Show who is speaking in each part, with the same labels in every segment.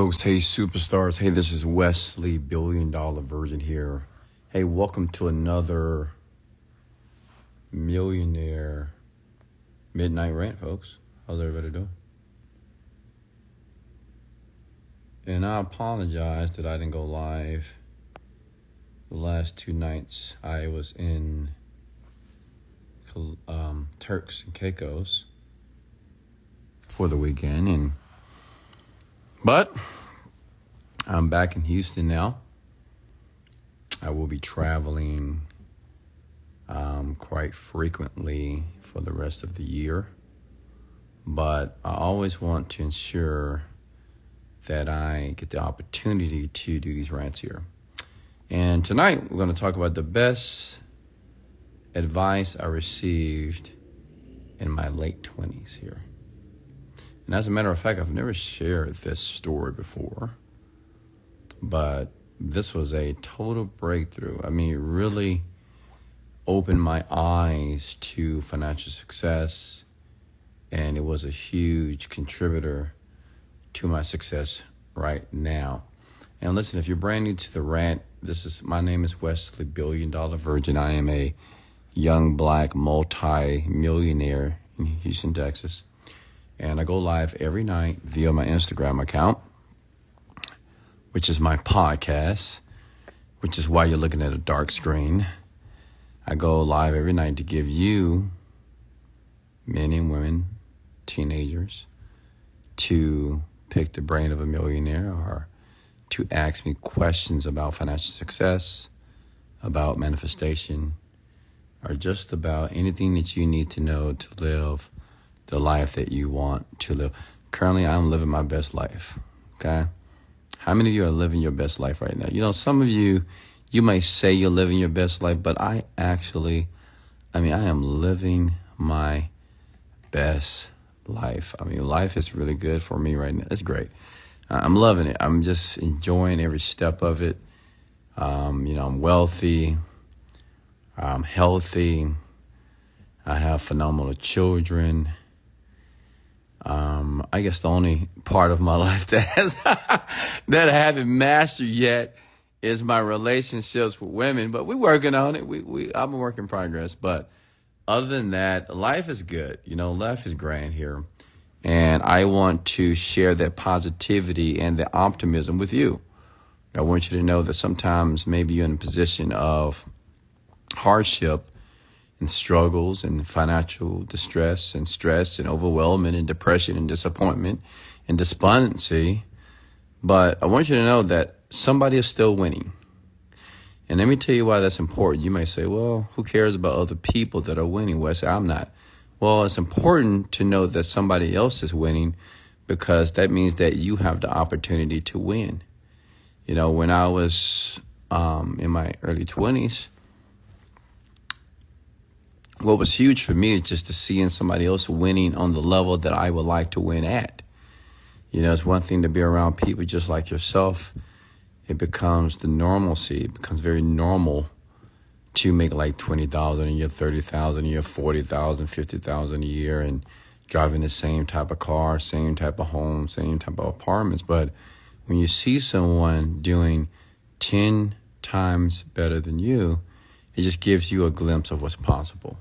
Speaker 1: Folks, hey superstars. Hey, this is Wesley, billion dollar Virgin here. Hey, welcome to another millionaire midnight rant, folks. How's everybody doing? And I apologize that I didn't go live the last two nights. I was in um, Turks and Caicos for the weekend, and but I'm back in Houston now. I will be traveling um, quite frequently for the rest of the year, but I always want to ensure that I get the opportunity to do these rants here. And tonight we're going to talk about the best advice I received in my late 20s here. And as a matter of fact, I've never shared this story before, but this was a total breakthrough. I mean, it really opened my eyes to financial success, and it was a huge contributor to my success right now. And listen, if you're brand new to the rant, this is my name is Wesley Billion Dollar Virgin. I am a young black multi millionaire in Houston, Texas and I go live every night via my Instagram account, which is my podcast, which is why you're looking at a dark screen. I go live every night to give you, men and women, teenagers, to pick the brain of a millionaire or to ask me questions about financial success, about manifestation, or just about anything that you need to know to live the life that you want to live. Currently, I'm living my best life. Okay. How many of you are living your best life right now? You know, some of you, you may say you're living your best life, but I actually, I mean, I am living my best life. I mean, life is really good for me right now. It's great. I'm loving it. I'm just enjoying every step of it. Um, you know, I'm wealthy. I'm healthy. I have phenomenal children. Um, I guess the only part of my life that has that I haven't mastered yet is my relationships with women, but we're working on it. We, we, I'm a work in progress, but other than that, life is good. You know, life is grand here. And I want to share that positivity and the optimism with you. I want you to know that sometimes maybe you're in a position of hardship and struggles and financial distress and stress and overwhelming and depression and disappointment and despondency. But I want you to know that somebody is still winning. And let me tell you why that's important. You may say, well, who cares about other people that are winning? Well, I'm not. Well, it's important to know that somebody else is winning because that means that you have the opportunity to win. You know, when I was um, in my early 20s, what was huge for me is just to seeing somebody else winning on the level that I would like to win at. You know, it's one thing to be around people just like yourself. It becomes the normalcy. It becomes very normal to make like 20,000 a year, 30,000 a year, 40,000, 50,000 a year and driving the same type of car, same type of home, same type of apartments. But when you see someone doing 10 times better than you, it just gives you a glimpse of what's possible.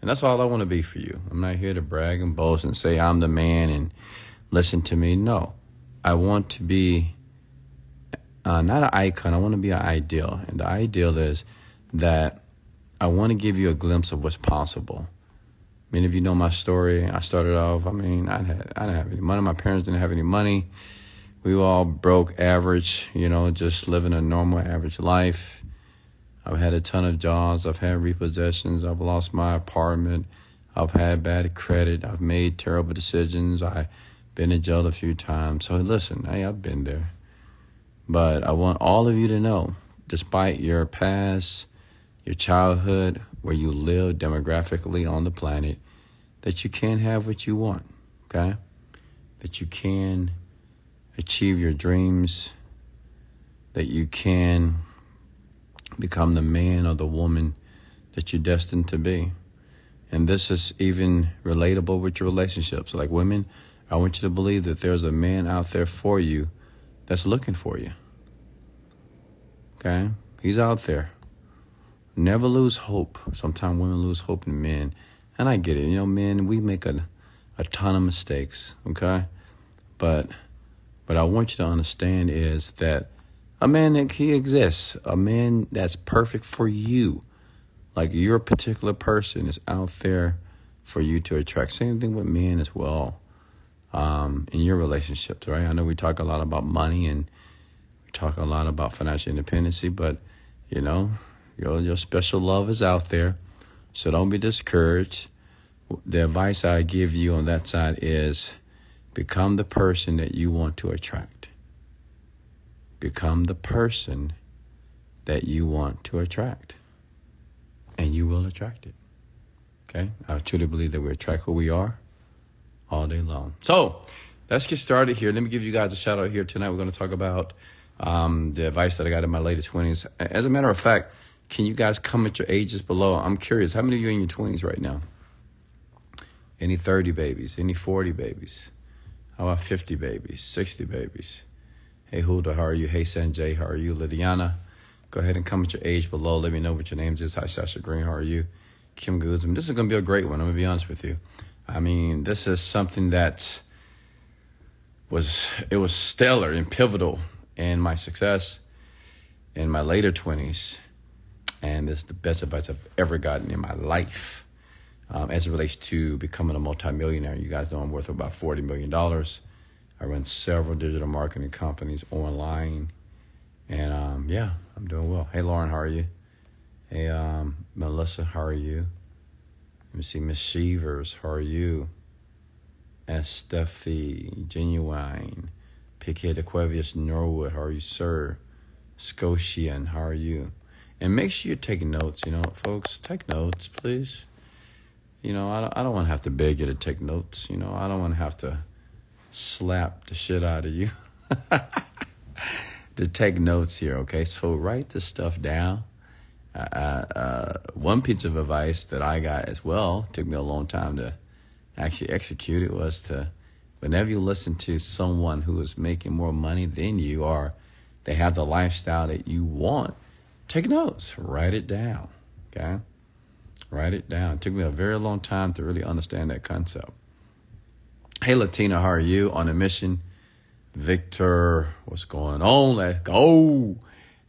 Speaker 1: And that's all I want to be for you. I'm not here to brag and boast and say I'm the man and listen to me. No, I want to be uh, not an icon. I want to be an ideal. And the ideal is that I want to give you a glimpse of what's possible. Many of you know my story. I started off, I mean, I, had, I didn't have any money. My parents didn't have any money. We were all broke, average, you know, just living a normal, average life. I've had a ton of jobs. I've had repossessions. I've lost my apartment. I've had bad credit. I've made terrible decisions. I've been in jail a few times. So listen, hey, I've been there. But I want all of you to know, despite your past, your childhood, where you live demographically on the planet, that you can have what you want, okay? That you can achieve your dreams, that you can become the man or the woman that you're destined to be. And this is even relatable with your relationships. Like women, I want you to believe that there's a man out there for you that's looking for you. Okay? He's out there. Never lose hope. Sometimes women lose hope in men. And I get it. You know, men, we make a, a ton of mistakes. Okay? But what I want you to understand is that a man that he exists, a man that's perfect for you. Like your particular person is out there for you to attract. Same thing with men as well. Um, in your relationships, right? I know we talk a lot about money and we talk a lot about financial independency, but you know, your your special love is out there. So don't be discouraged. The advice I give you on that side is become the person that you want to attract. Become the person that you want to attract. And you will attract it. Okay? I truly believe that we attract who we are all day long. So let's get started here. Let me give you guys a shout out here tonight. We're going to talk about um, the advice that I got in my late 20s. As a matter of fact, can you guys comment your ages below? I'm curious. How many of you are in your 20s right now? Any 30 babies? Any 40 babies? How about 50 babies? 60 babies? Hey, Hulda, how are you? Hey, Sanjay, how are you? Lydiana, go ahead and comment your age below. Let me know what your names is. Hi, Sasha Green, how are you? Kim Guzman. This is going to be a great one. I'm going to be honest with you. I mean, this is something that was it was stellar and pivotal in my success in my later 20s and this is the best advice I've ever gotten in my life um, as it relates to becoming a multimillionaire. You guys know I'm worth about $40 million. I run several digital marketing companies online. And um, yeah, I'm doing well. Hey, Lauren, how are you? Hey, um, Melissa, how are you? Let me see, Miss Shevers, how are you? Estefy, Genuine, Piquet de Norwood, how are you, sir? Scotian, how are you? And make sure you take notes, you know, folks, take notes, please. You know, I don't, I don't want to have to beg you to take notes. You know, I don't want to have to slap the shit out of you to take notes here, okay? So write this stuff down uh, uh, one piece of advice that I got as well took me a long time to actually execute it was to whenever you listen to someone who is making more money than you are, they have the lifestyle that you want, take notes, write it down. Okay? Write it down. It took me a very long time to really understand that concept. Hey Latina, how are you? On a mission. Victor, what's going on? Let's go.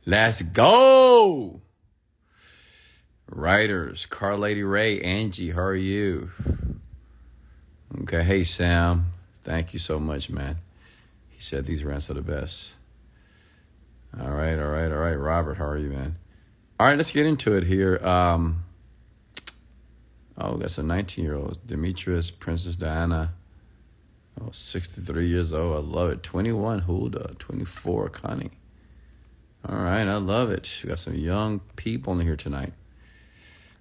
Speaker 1: Let's go. Writers, Car Lady Ray, Angie, how are you? Okay, hey Sam, thank you so much, man. He said these rants are the best. All right, all right, all right. Robert, how are you, man? All right, let's get into it here. Um, oh, that's a 19 year old. Demetrius, Princess Diana. Oh, 63 years old. I love it. 21, Hulda. 24, Connie. All right, I love it. We got some young people in here tonight.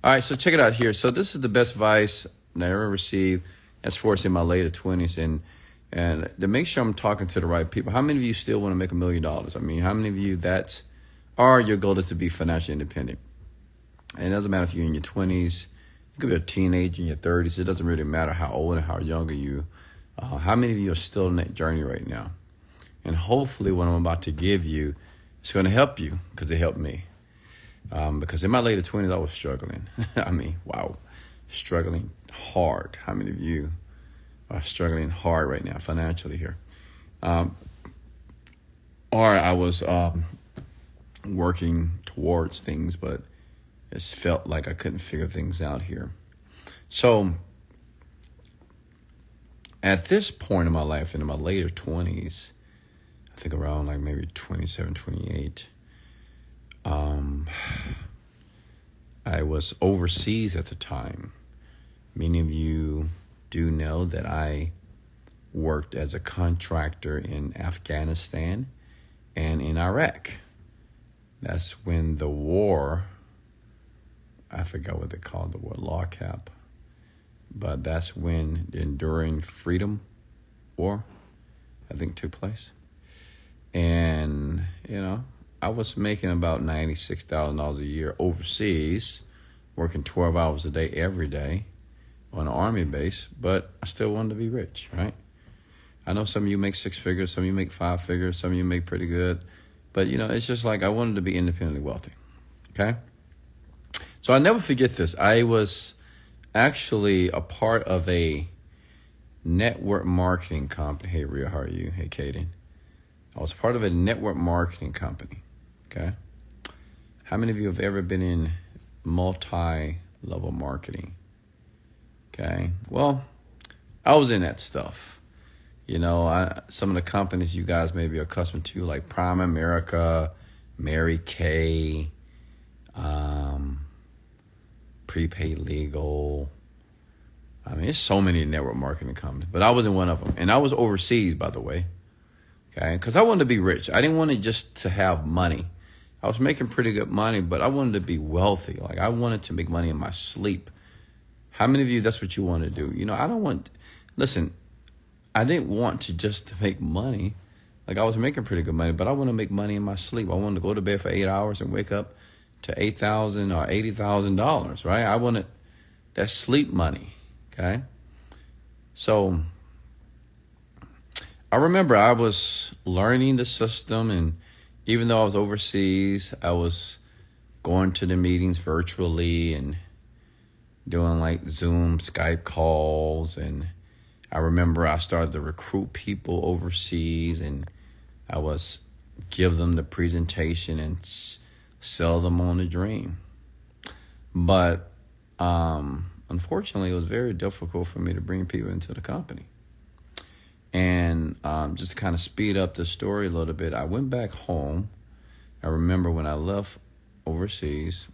Speaker 1: All right, so check it out here. So this is the best advice that I ever received as far as in my later twenties, and and to make sure I'm talking to the right people. How many of you still want to make a million dollars? I mean, how many of you that's are your goal is to be financially independent? And it doesn't matter if you're in your twenties, you could be a teenager in your thirties. It doesn't really matter how old and how young are you. Uh, how many of you are still in that journey right now? And hopefully, what I'm about to give you is going to help you because it helped me. Um, because in my later 20s, I was struggling. I mean, wow, struggling hard. How many of you are struggling hard right now financially here? Um, or I was um, working towards things, but it felt like I couldn't figure things out here. So, at this point in my life, in my later 20s, I think around like maybe 27, 28, um, I was overseas at the time. Many of you do know that I worked as a contractor in Afghanistan and in Iraq. That's when the war, I forgot what they called the war, LOGCAP, but that's when the Enduring Freedom War, I think, took place. And, you know, I was making about $96,000 a year overseas, working 12 hours a day every day on an army base, but I still wanted to be rich, right? I know some of you make six figures, some of you make five figures, some of you make pretty good. But, you know, it's just like I wanted to be independently wealthy. Okay? So I'll never forget this. I was actually a part of a network marketing company. Hey, Ria, how are you? Hey, Kaden. I was part of a network marketing company. Okay. How many of you have ever been in multi level marketing? Okay. Well, I was in that stuff. You know, I, some of the companies you guys may be accustomed to, like Primerica, Mary Kay, um, Prepaid Legal. I mean, there's so many network marketing companies, but I wasn't one of them. And I was overseas, by the way. Okay. Because I wanted to be rich. I didn't want to just to have money. I was making pretty good money, but I wanted to be wealthy. Like I wanted to make money in my sleep. How many of you that's what you want to do? You know, I don't want listen, I didn't want to just make money. Like I was making pretty good money, but I want to make money in my sleep. I wanted to go to bed for eight hours and wake up to eight thousand or eighty thousand dollars, right? I wanted that sleep money. Okay. So I remember I was learning the system and even though I was overseas, I was going to the meetings virtually and doing like Zoom, Skype calls and I remember I started to recruit people overseas and I was give them the presentation and sell them on the dream. But um, unfortunately, it was very difficult for me to bring people into the company. And um, just to kind of speed up the story a little bit, I went back home. I remember when I left overseas,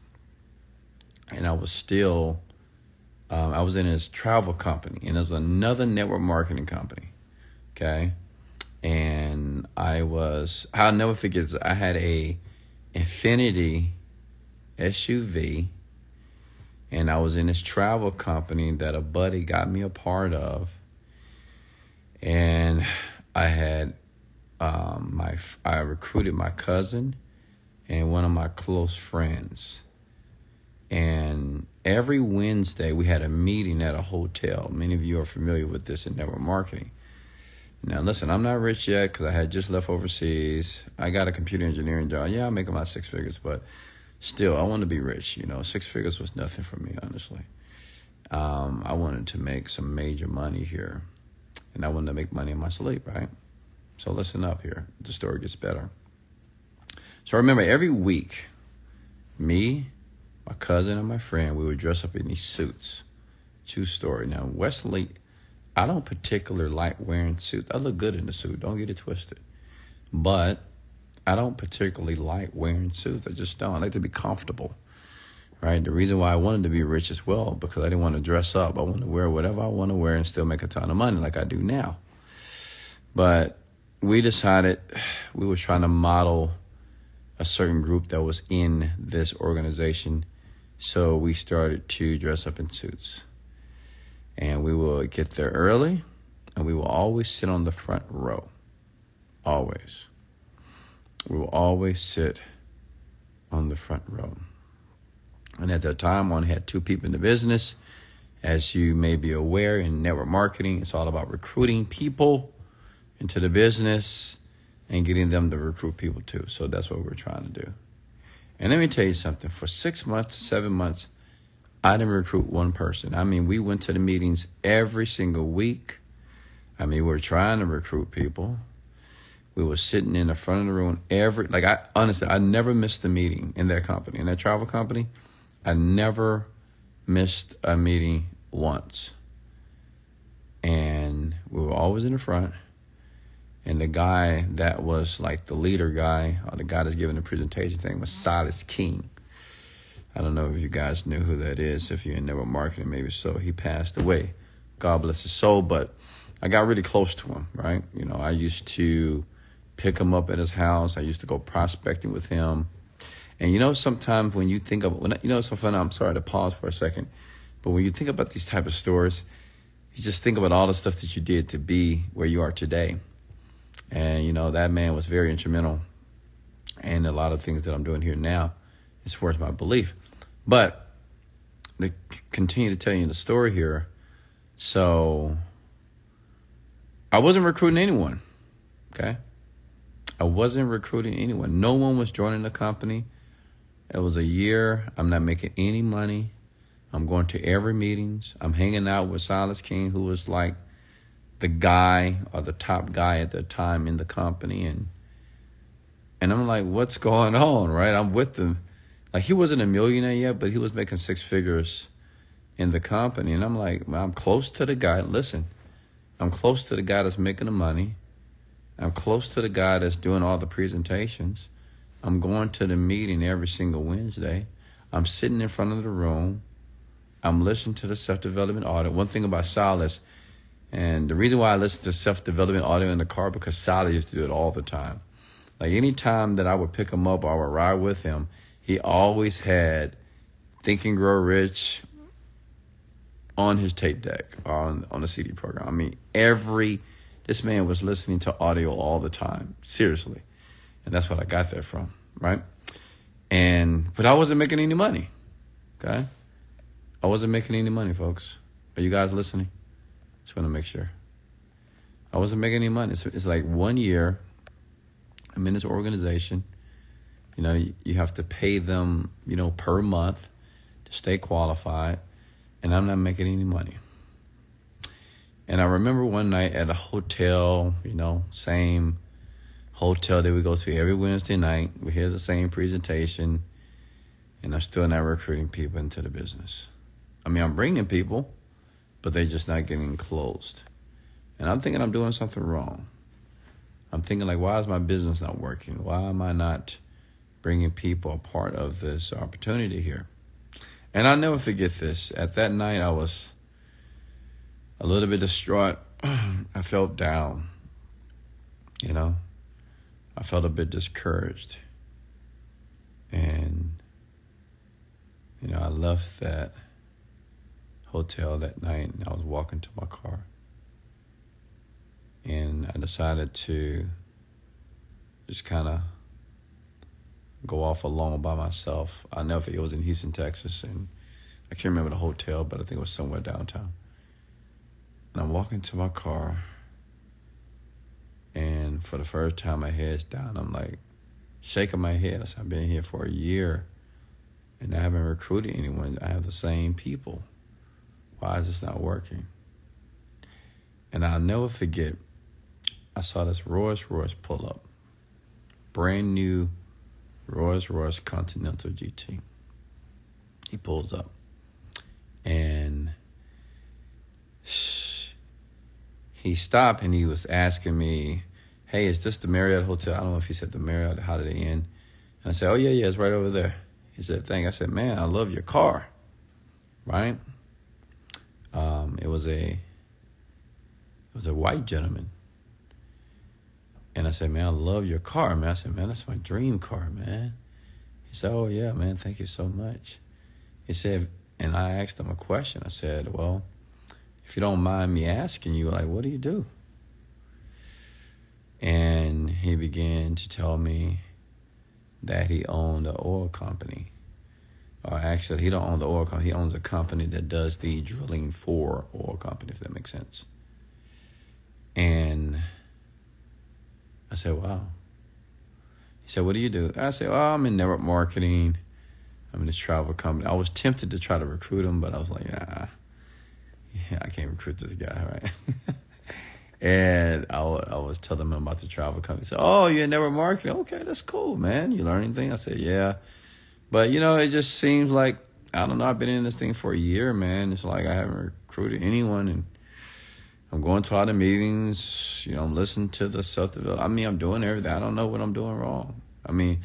Speaker 1: and I was still, um, I was in his travel company, and it was another network marketing company. Okay. And I was, I'll never forget, I had a Infiniti SUV, and I was in this travel company that a buddy got me a part of, and I had um, my I recruited my cousin and one of my close friends, and every Wednesday we had a meeting at a hotel. Many of you are familiar with this in network marketing now, listen, I'm not rich yet because I had just left overseas. I got a computer engineering job. Yeah, I'm making my six figures, but still, I want to be rich. You know, six figures was nothing for me, honestly. Um, I wanted to make some major money here, and I wanted to make money in my sleep, right? So listen up here. The story gets better. So remember, every week, me, my cousin, and my friend, we would dress up in these suits. True story. Now, Wesley I don't particularly like wearing suits. I look good in a suit. Don't get it twisted. But I don't particularly like wearing suits. I just don't. I like to be comfortable. Right? The reason why I wanted to be rich as well because I didn't want to dress up. I wanted to wear whatever I want to wear and still make a ton of money like I do now. But we decided we were trying to model a certain group that was in this organization. So we started to dress up in suits and we will get there early and we will always sit on the front row. Always. We will always sit on the front row. And at that time, one had two people in the business. As you may be aware, in network marketing, it's all about recruiting people into the business and getting them to recruit people too. So that's what we're trying to do. And let me tell you something for six months to seven months, I didn't recruit one person. I mean, we went to the meetings every single week. I mean, we were trying to recruit people. We were sitting in the front of the room every, like, I honestly, I never missed a meeting in that company, in that travel company. I never missed a meeting once. And we were always in the front. And the guy that was like the leader guy, or the guy that's giving the presentation thing, was Silas King. I don't know if you guys knew who that is. If you're in network marketing, maybe so. He passed away. God bless his soul. But I got really close to him, right? You know, I used to pick him up at his house. I used to go prospecting with him. And you know, sometimes when you think of, when, you know, so funny. I'm sorry to pause for a second, but when you think about these type of stories, you just think about all the stuff that you did to be where you are today. And you know, that man was very instrumental in a lot of things that I'm doing here now, as far as my belief. But they continue to tell you the story here, so I wasn't recruiting anyone. Okay. I wasn't recruiting anyone. No one was joining the company. It was a year. I'm not making any money. I'm going to every meetings. I'm hanging out with Silas King, who was like the guy or the top guy at the time in the company, and and I'm like, what's going on, right? I'm with them. Like he wasn't a millionaire yet, but he was making six figures in the company, and I'm like, I'm close to the guy. Listen, I'm close to the guy that's making the money. I'm close to the guy that's doing all the presentations. I'm going to the meeting every single Wednesday. I'm sitting in front of the room. I'm listening to the self development audio. One thing about Silas, and the reason why I listen to self development audio in the car because Silas used to do it all the time. Like any time that I would pick him up or I would ride with him, he always had Think and Grow Rich on his tape deck on on the CD program. I mean, every this man was listening to audio all the time, seriously, and that's what I got that from, right? And but I wasn't making any money. Okay, I wasn't making any money, folks. Are you guys listening? Just want to make sure. I wasn't making any money. It's, it's like one year. I'm in this organization. You know, you, have to pay them, you know, per month to stay qualified, and I'm not making any money. And I remember one night at a hotel, you know, same hotel that we go to every Wednesday night. We hear the same presentation, and I'm still not recruiting people into the business. I mean, I'm bringing people, but they're just not getting closed. And I'm thinking I'm doing something wrong. I'm thinking, like, why is my business not working? Why am I not bringing people a part of this opportunity here? And I'll never forget this. At that night, I was a little bit distraught. I felt down. You know, I felt a bit discouraged. And, you know, I left that hotel that night and I was walking to my car. And I decided to just kind of go off alone by myself. I know it was in Houston, Texas, and I can't remember the hotel, but I think it was somewhere downtown. And I'm walking to my car, and for the first time, my head's down. I'm like shaking my head. I said, I've been here for a year, and I haven't recruited anyone. I have the same people. Why is this not working? And I'll never forget, I saw this Rolls Royce pull up. Brand new Rolls Royce Continental GT. He pulls up. And he stopped and he was asking me, Hey, is this the Marriott Hotel? I don't know if he said the Marriott Holiday Inn. And I said, Oh, yeah, yeah, it's right over there. He said, Thank. You. I said, Man, I love your car. Right? Um, it was a it was a white gentleman. And I said, Man, I love your car, man. I said, Man, that's my dream car, man. He said, Oh yeah, man, thank you so much. He said and I asked him a question. I said, Well, if you don't mind me asking you, like, what do you do? And he began to tell me that he owned an oil company or actually he don't own the oil company. He owns a company that does the drilling for oil company, if that makes sense. And I said, "Wow." He said, "What do you do?" I said, "Oh, I'm in network marketing. I'm in this travel company." I was tempted to try to recruit him, but I was like, "Yeah, yeah I can't recruit this guy, right?" and I, I was telling him about the travel company. He said, "Oh, you're in network marketing? Okay, that's cool, man. You learn anything?" I said, "Yeah." But you know, it just seems like I don't know. I've been in this thing for a year, man. It's like I haven't recruited anyone, and I'm going to all the meetings. You know, I'm listening to the self development. I mean, I'm doing everything. I don't know what I'm doing wrong. I mean,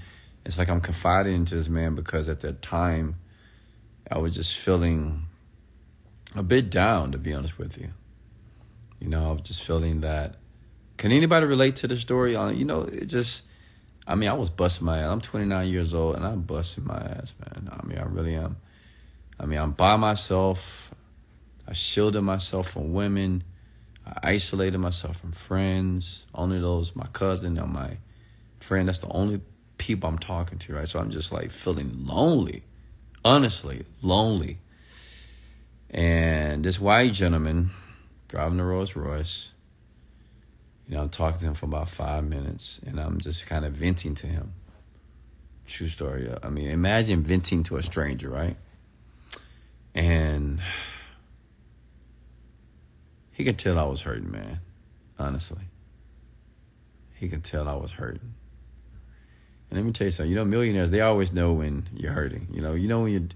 Speaker 1: it's like I'm confiding into this man because at that time, I was just feeling a bit down, to be honest with you. You know, I was just feeling that. Can anybody relate to the story? On you know, it just I mean, I was busting my ass. I'm 29 years old and I'm busting my ass, man. I mean, I really am. I mean, I'm by myself. I shielded myself from women. I isolated myself from friends. Only those, my cousin and my friend, that's the only people I'm talking to, right? So I'm just like feeling lonely. Honestly, lonely. And this white gentleman driving the Rolls Royce You know, I'm talking to him for about five minutes and I'm just kind of venting to him. True story. I mean, imagine venting to a stranger, right? And he could tell I was hurting, man. Honestly. He could tell I was hurting. And let me tell you something. You know, millionaires, they always know when you're hurting. You know, you know when you,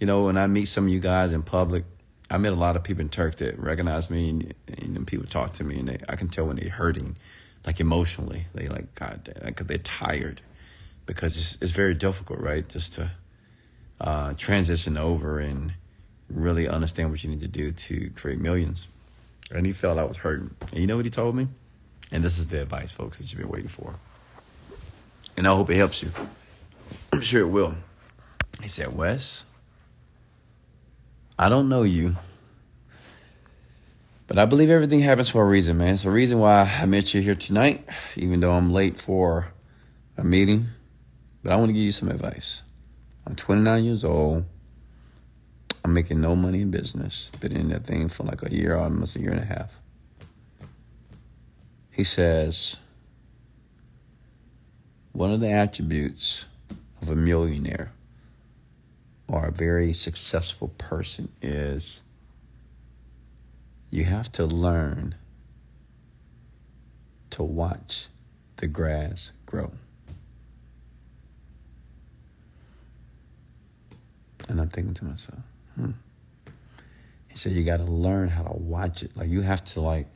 Speaker 1: you know, when I meet some of you guys in public, I met a lot of people in Turk that recognize me, and, and people talk to me, and they, I can tell when they're hurting, like emotionally. They like God, like they're tired, because it's it's very difficult, right? Just to uh, transition over and really understand what you need to do to create millions. And he felt I was hurting. And you know what he told me? And this is the advice, folks, that you've been waiting for. And I hope it helps you. I'm sure it will. He said, Wes, I don't know you, but I believe everything happens for a reason, man. It's a reason why I met you here tonight, even though I'm late for a meeting. But I want to give you some advice. I'm 29 years old. I'm making no money in business. Been in that thing for like a year, almost a year and a half. He says, one of the attributes of a millionaire or a very successful person is you have to learn to watch the grass grow. And I'm thinking to myself, hmm. He said, you got to learn how to watch it. Like, you have to, like,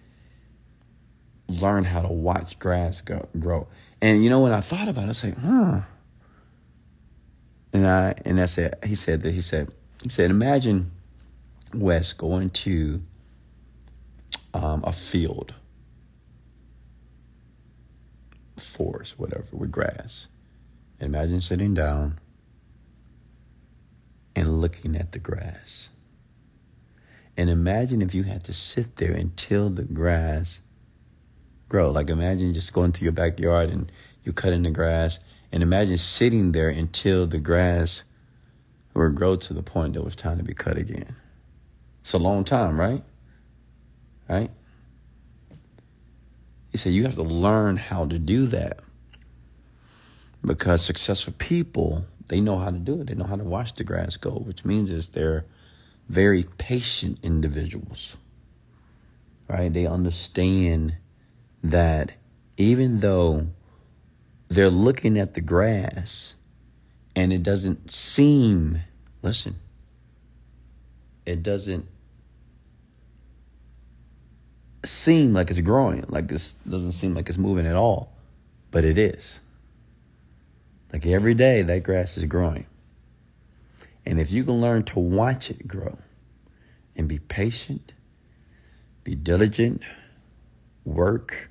Speaker 1: learn how to watch grass go, grow. And, you know, when I thought about it, I was like, huh. And I and I said he said that he said he said imagine Wes going to um, a field, forest, whatever, with grass. And imagine sitting down and looking at the grass. And imagine if you had to sit there until the grass grow. Like imagine just going to your backyard and you cut in the grass and imagine sitting there until the grass would grow to the point that it was time to be cut again. It's a long time, right? Right? He said you have to learn how to do that. Because successful people, they know how to do it. They know how to watch the grass grow, which means is they're very patient individuals. Right? They understand that even though they're looking at the grass and it doesn't seem, listen, it doesn't seem like it's growing, like this doesn't seem like it's moving at all, but it is. Like every day, that grass is growing. And if you can learn to watch it grow and be patient, be diligent, work,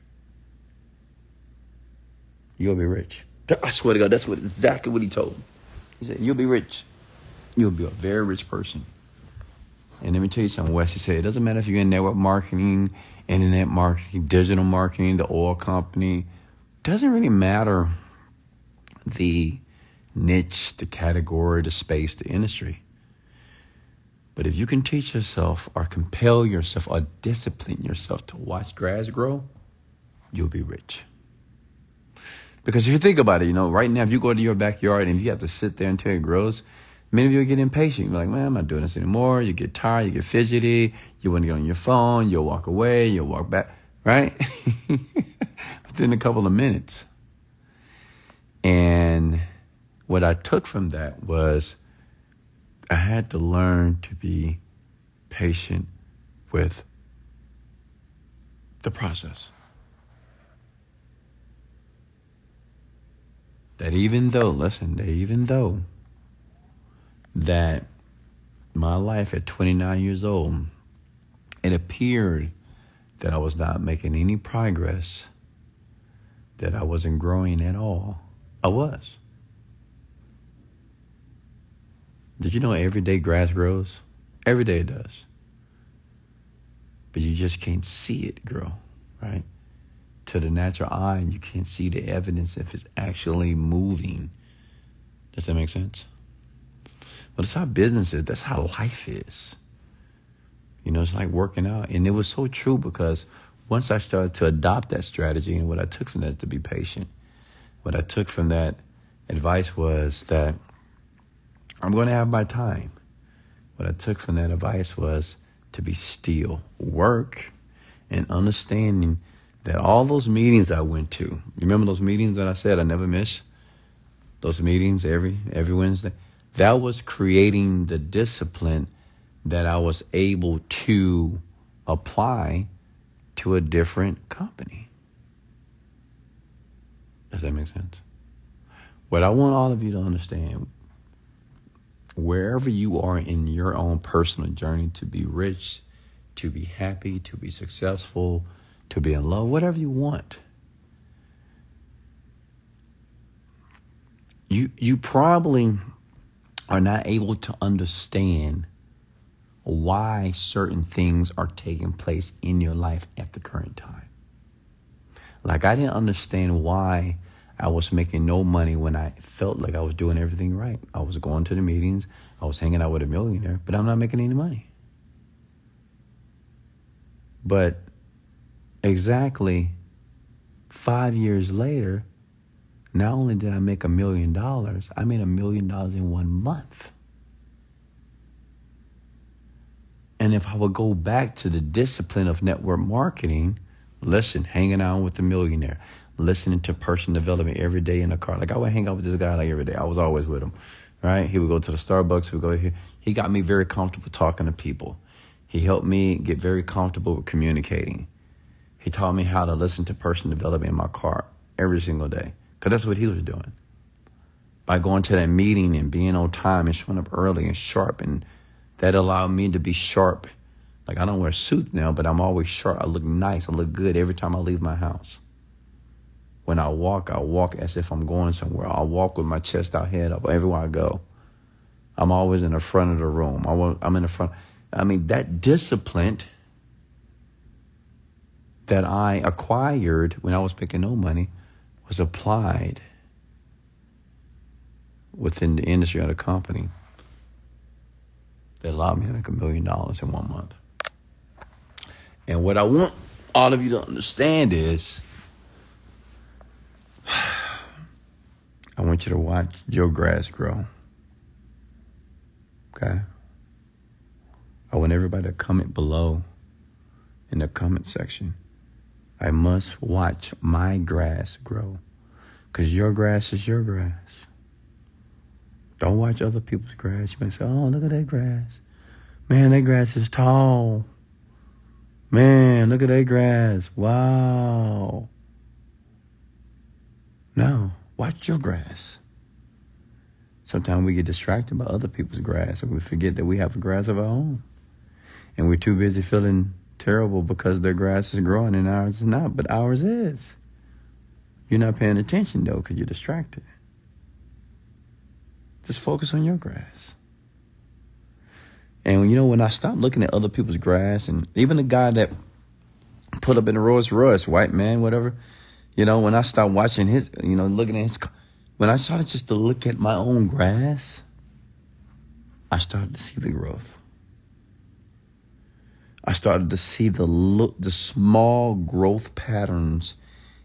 Speaker 1: You'll be rich. I swear to God, that's what exactly what he told me. He said, You'll be rich. You'll be a very rich person. And let me tell you something, Wes. He said, It doesn't matter if you're in network marketing, internet marketing, digital marketing, the oil company. Doesn't really matter the niche, the category, the space, the industry. But if you can teach yourself or compel yourself or discipline yourself to watch grass grow, you'll be rich. Because if you think about it, you know, right now, if you go to your backyard and you have to sit there until it grows, many of you get impatient. You're like, man, I'm not doing this anymore. You get tired, you get fidgety, you want to get on your phone, you'll walk away, you'll walk back, right? Within a couple of minutes. And what I took from that was I had to learn to be patient with the process. that even though, listen, that even though that my life at 29 years old, it appeared that I was not making any progress, that I wasn't growing at all. I was. Did you know every day grass grows? Every day it does. But you just can't see it grow, right? to the natural eye you can't see the evidence if it's actually moving. Does that make sense? Well, it's how business is. That's how life is. You know, it's like working out. And it was so true because once I started to adopt that strategy, and what I took from that to be patient, what I took from that advice was that I'm going to have my time. What I took from that advice was to be still, work, and understanding that all those meetings I went to, remember those meetings that I said I never miss? Those meetings every every Wednesday? That was creating the discipline that I was able to apply to a different company. Does that make sense? What I want all of you to understand wherever you are in your own personal journey to be rich, to be happy, to be successful, to be in love, whatever you want. You you probably are not able to understand why certain things are taking place in your life at the current time. Like I didn't understand why I was making no money when I felt like I was doing everything right. I was going to the meetings, I was hanging out with a millionaire, but I'm not making any money. But exactly five years later, not only did I make a million dollars, I made a million dollars in one month. And if I would go back to the discipline of network marketing, listen, hanging out with the millionaire, listening to person development every day in the car. Like I would hang out with this guy like every day. I was always with him. Right? He would go to the Starbucks, would go here. He got me very comfortable talking to people. He helped me get very comfortable with communicating. He taught me how to listen to person development in my car every single day. Because that's what he was doing. By going to that meeting and being on time and showing up early and sharp. And that allowed me to be sharp. Like I don't wear suits now, but I'm always sharp. I look nice. I look good every time I leave my house. When I walk, I walk as if I'm going somewhere. I walk with my chest out, head up, everywhere I go. I'm always in the front of the room. I am in the front. I mean, that discipline that I acquired when I was making no money was applied within the industry of the company that allowed me to make a million dollars in one month. And what I want all of you to understand is I want you to watch your grass grow. Okay? I want everybody to comment below in the comment section. I must watch my grass grow. Because your grass is your grass. Don't watch other people's grass. You may say, oh, look at that grass. Man, that grass is tall. Man, look at that grass. Wow. No, watch your grass. Sometimes we get distracted by other people's grass and we forget that we have a grass of our own. And we're too busy feeling terrible because their grass is growing and ours is not, but ours is. You're not paying attention though because you're distracted. Just focus on your grass. And you know, when I stopped looking at other people's grass, and even the guy that put up in the Rolls Royce, white man, whatever, you know, when I started watching his, you know, looking at his, when I started just to look at my own grass, I started to see the growth. I started to see the look, the small growth patterns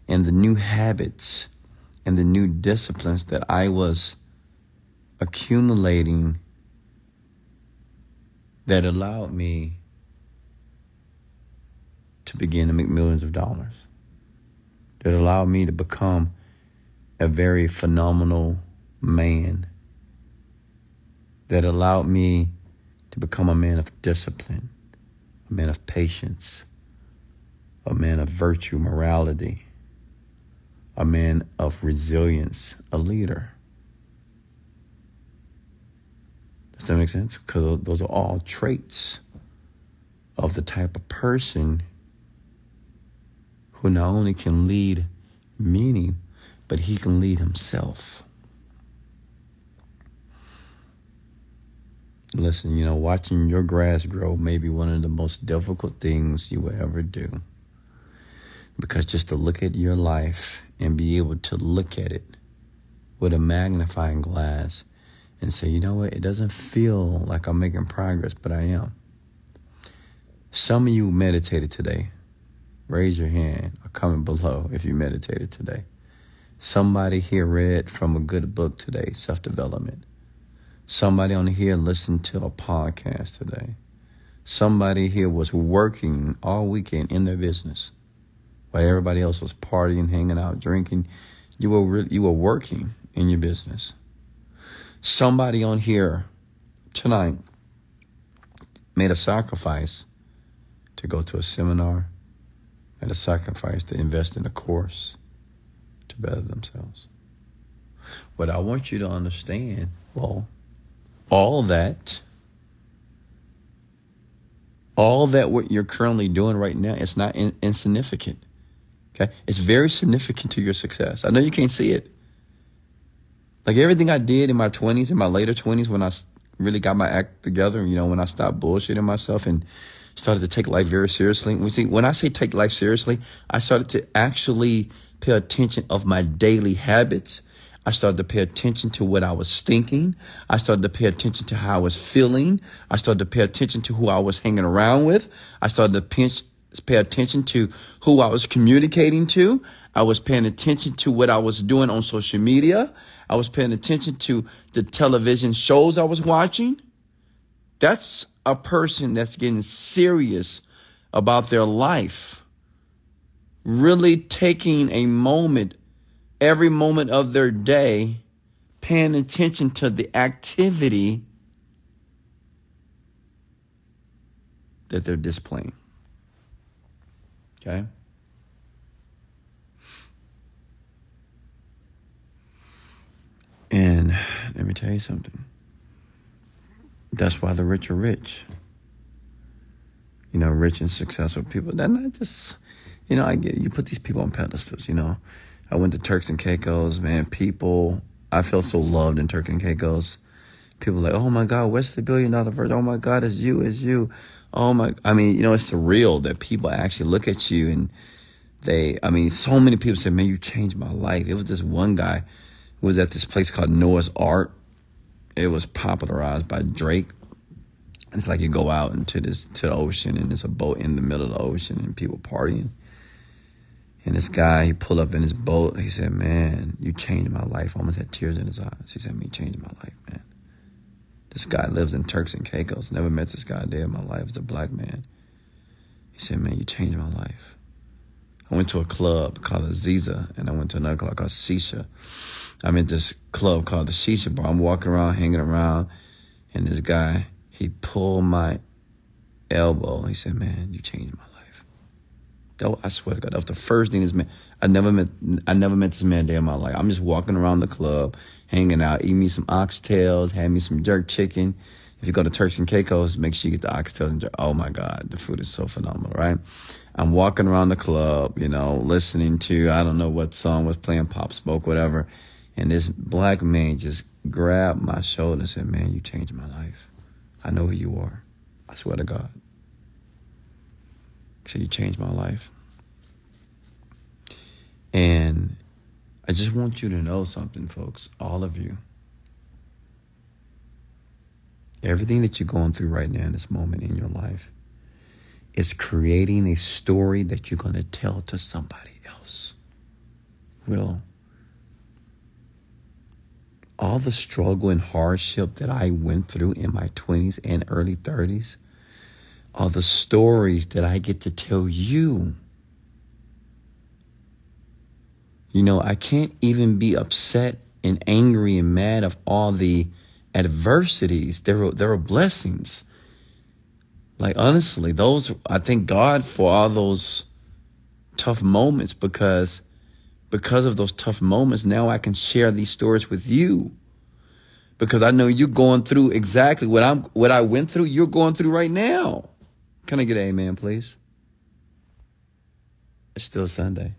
Speaker 1: and the new habits and the new disciplines that I was accumulating that allowed me to begin to make millions of dollars that allowed me to become a very phenomenal man, that allowed me to become a man of discipline, a man of patience, a man of virtue, morality, a man of resilience, a leader. Does that make sense? Because those are all traits of the type of person who not only can lead many, but he can lead himself. Listen, you know, watching your grass grow may be one of the most difficult things you will ever do. Because just to look at your life and be able to look at it with a magnifying glass and say, you know what, it doesn't feel like I'm making progress, but I am. Some of you meditated today raise your hand or comment below if you meditated today. Somebody here read from a good book today, self development. Somebody on here listened to a podcast today. Somebody here was working all weekend in their business while everybody else was partying, hanging out, drinking. You were re- you were working in your business. Somebody on here tonight made a sacrifice to go to a seminar, made a sacrifice to invest in a course to better themselves. What I want you to understand, well, all that, all that what you're currently doing right now is not in, insignificant. Okay, it's very significant to your success. I know you can't see it. Like everything I did in my 20s, in my later 20s, when I really got my act together, you know, when I stopped bullshitting myself and started to take life very seriously. We see when I say take life seriously, I started to actually pay attention of my daily habits I started to pay attention to what I was thinking. I started to pay attention to how I was feeling. I started to pay attention to who I was hanging around with. I started to pinch, pay attention to who I was communicating to. I was paying attention to what I was doing on social media. I was paying attention to the television shows I was watching. That's a person that's getting serious about their life. Really taking a moment every moment of their day paying attention to the activity that they're displaying. Okay? And let me tell you something. That's why the rich are rich. You know, rich and successful people. They're not just, you know, I get you put these people on pedestals, you know. I went to Turks and Caicos, man. People, I feel so loved in Turks and Caicos. People like, oh my God, what's the billion dollar verse? Oh my God, it's you, it's you. Oh my, I mean, you know, it's surreal that people actually look at you and they, I mean, so many people say, man, you changed my life. It was this one guy who was at this place called Noah's Ark. It was popularized by Drake. It's like you go out into this to the ocean and there's a boat in the middle of the ocean and people partying. And this guy, he pulled up in his boat. He said, Man, you changed my life. almost had tears in his eyes. He said, Me changed my life, man. This guy lives in Turks and Caicos. Never met this guy a day in my life. He's a black man. He said, Man, you changed my life. I went to a club called Aziza, and I went to another club called Shisha. I'm at this club called the Shisha Bar. I'm walking around, hanging around, and this guy, he pulled my elbow. He said, Man, you changed my life. That, I swear to God, that was the first thing this man. I never met. I never met this man day in my life. I'm just walking around the club, hanging out, eating me some oxtails, had me some jerk chicken. If you go to Turks and Caicos, make sure you get the oxtails and jerk. Oh my God, the food is so phenomenal, right? I'm walking around the club, you know, listening to I don't know what song was playing, Pop Smoke, whatever, and this black man just grabbed my shoulder and said, "Man, you changed my life. I know who you are. I swear to God." So you changed my life. And I just want you to know something, folks, all of you. Everything that you're going through right now in this moment in your life is creating a story that you're going to tell to somebody else. Will all the struggle and hardship that I went through in my 20s and early 30s all the stories that I get to tell you. You know, I can't even be upset and angry and mad of all the adversities. There are, there are blessings. Like honestly, those I thank God for all those tough moments because because of those tough moments, now I can share these stories with you. Because I know you're going through exactly what I'm what I went through, you're going through right now. Can I get an amen, please? It's still Sunday.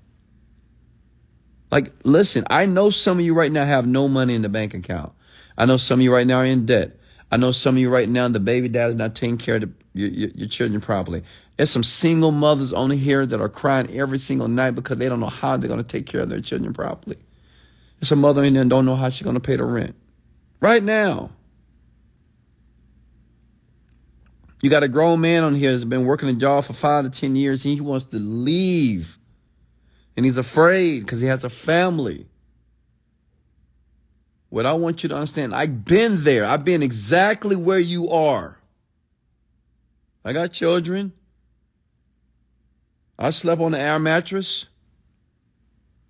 Speaker 1: Like, listen, I know some of you right now have no money in the bank account. I know some of you right now are in debt. I know some of you right now, the baby dad is not taking care of the, your, your, your children properly. There's some single mothers on here that are crying every single night because they don't know how they're going to take care of their children properly. There's a mother in there don't know how she's going to pay the rent. Right now. You got a grown man on here that's been working a job for five to 10 years. And he wants to leave. And he's afraid because he has a family. What I want you to understand, I've been there. I've been exactly where you are. I got children. I slept on the air mattress.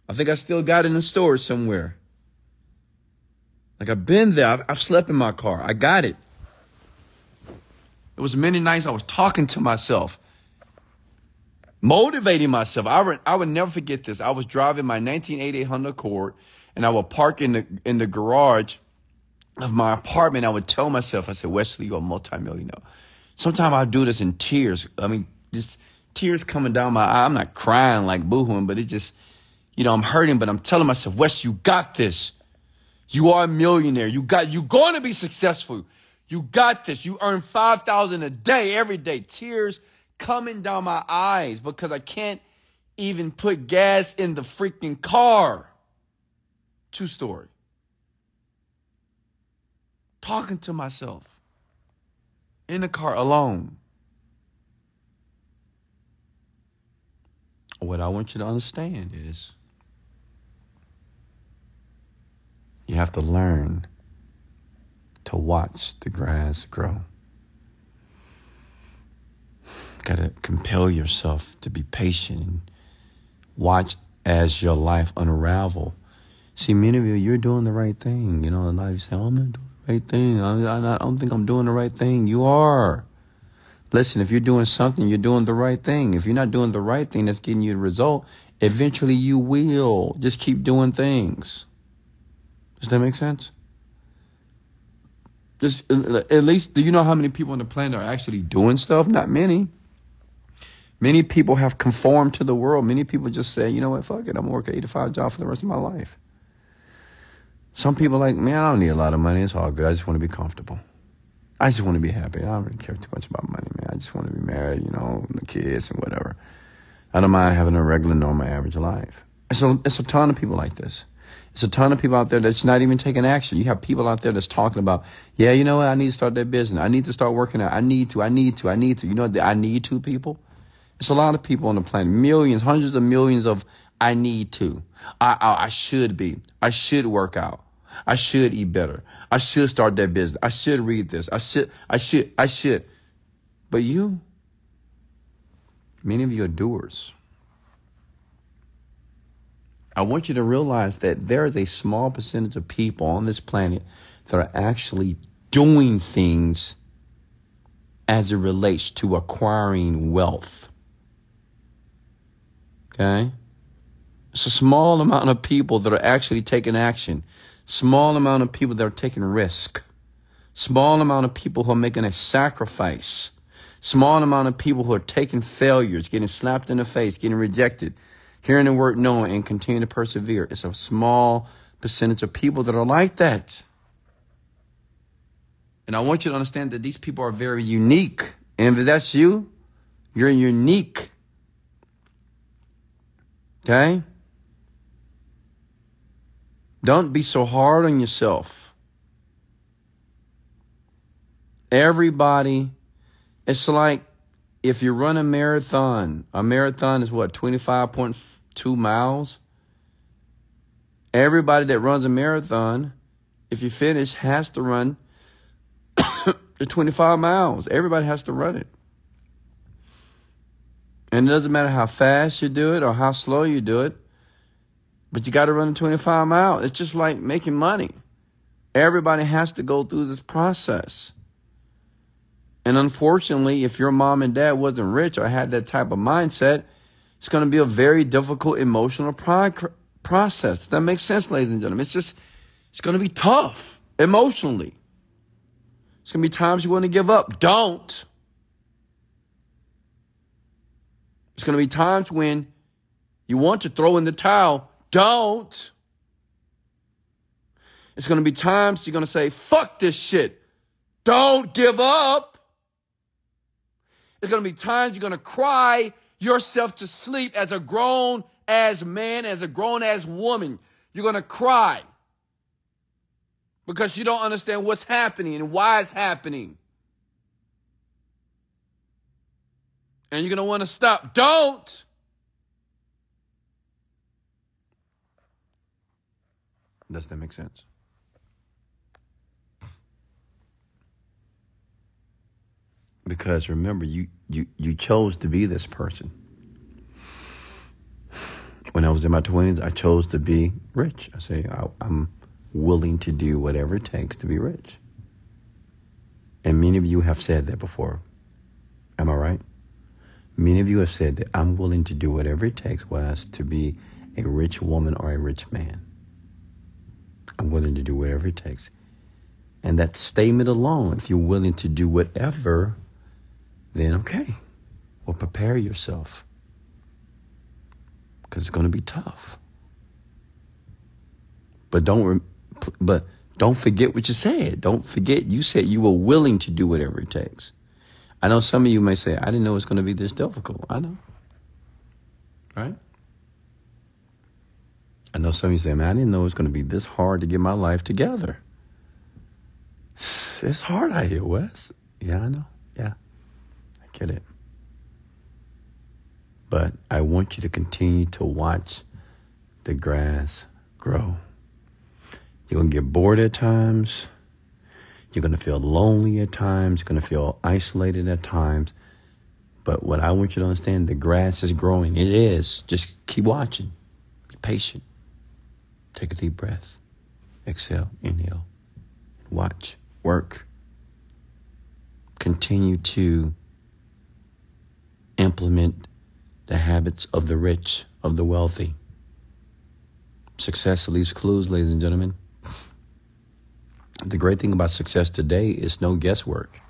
Speaker 1: I think I still got it in storage somewhere. Like I've been there. I've, I've slept in my car. I got it. It was many nights I was talking to myself, motivating myself. I would, I would never forget this. I was driving my 1988 Honda Accord, and I would park in the in the garage of my apartment. I would tell myself, I said, Wesley, you're a multimillionaire. Sometimes I do this in tears. I mean, just tears coming down my eye. I'm not crying like boohooing, but it's just, you know, I'm hurting, but I'm telling myself, Wes, you got this. You are a millionaire. You got, you're going to be successful. You got this. You earn 5,000 a day every day. Tears coming down my eyes because I can't even put gas in the freaking car. True story. Talking to myself in the car alone. What I want you to understand is you have to learn to watch the grass grow. Got to compel yourself to be patient and watch as your life unravel. See, many of you, you're doing the right thing. You know, a lot of you say, oh, I'm not doing the right thing. I, I don't think I'm doing the right thing. You are. Listen, if you're doing something, you're doing the right thing. If you're not doing the right thing that's getting you the result, eventually you will. Just keep doing things. Does that make sense? Just at least, do you know how many people on the planet are actually doing stuff? Not many. Many people have conformed to the world. Many people just say, you know what, fuck it, I'm gonna work eight to five job for the rest of my life. Some people like, man, I don't need a lot of money. It's all good. I just want to be comfortable. I just want to be happy. I don't really care too much about money, man. I just want to be married, you know, the kids and whatever. I don't mind having a regular, normal, average life. It's a, it's a ton of people like this. It's a ton of people out there that's not even taking action. You have people out there that's talking about, yeah, you know what? I need to start that business. I need to start working out. I need to. I need to. I need to. You know the I need to people? It's a lot of people on the planet, millions, hundreds of millions of I need to. I, I, I should be. I should work out. I should eat better. I should start that business. I should read this. I should. I should. I should. But you, many of you are doers. I want you to realize that there is a small percentage of people on this planet that are actually doing things as it relates to acquiring wealth. Okay? It's a small amount of people that are actually taking action. Small amount of people that are taking risk. Small amount of people who are making a sacrifice. Small amount of people who are taking failures, getting slapped in the face, getting rejected hearing the word no and continue to persevere. It's a small percentage of people that are like that. And I want you to understand that these people are very unique. And if that's you, you're unique. Okay? Don't be so hard on yourself. Everybody, it's like if you run a marathon, a marathon is what, 25.2 miles? Everybody that runs a marathon, if you finish, has to run the 25 miles. Everybody has to run it. And it doesn't matter how fast you do it or how slow you do it, but you got to run the 25 miles. It's just like making money. Everybody has to go through this process. And unfortunately, if your mom and dad wasn't rich or had that type of mindset, it's going to be a very difficult emotional pro- process. Does that makes sense, ladies and gentlemen. It's just, it's going to be tough emotionally. It's going to be times you want to give up. Don't. It's going to be times when you want to throw in the towel. Don't. It's going to be times you're going to say, fuck this shit. Don't give up. There's going to be times you're going to cry yourself to sleep as a grown as man, as a grown as woman. You're going to cry because you don't understand what's happening and why it's happening. And you're going to want to stop. Don't! Does that make sense? Because remember, you, you, you chose to be this person. When I was in my 20s, I chose to be rich. I say, I, I'm willing to do whatever it takes to be rich. And many of you have said that before. Am I right? Many of you have said that I'm willing to do whatever it takes was to be a rich woman or a rich man. I'm willing to do whatever it takes. And that statement alone, if you're willing to do whatever, then okay. Well, prepare yourself because it's going to be tough. But don't, but don't forget what you said. Don't forget you said you were willing to do whatever it takes. I know some of you may say, I didn't know it was going to be this difficult. I know. Right? I know some of you say, man, I didn't know it was going to be this hard to get my life together. It's hard out here, Wes. Yeah, I know. Yeah, I get it. But I want you to continue to watch the grass grow. You're going to get bored at times. You're going to feel lonely at times. You're going to feel isolated at times. But what I want you to understand, the grass is growing. It is. Just keep watching. Be patient. Take a deep breath. Exhale, inhale. Watch, work. Continue to implement the habits of the rich, of the wealthy. Success leaves clues, ladies and gentlemen. The great thing about success today is no guesswork.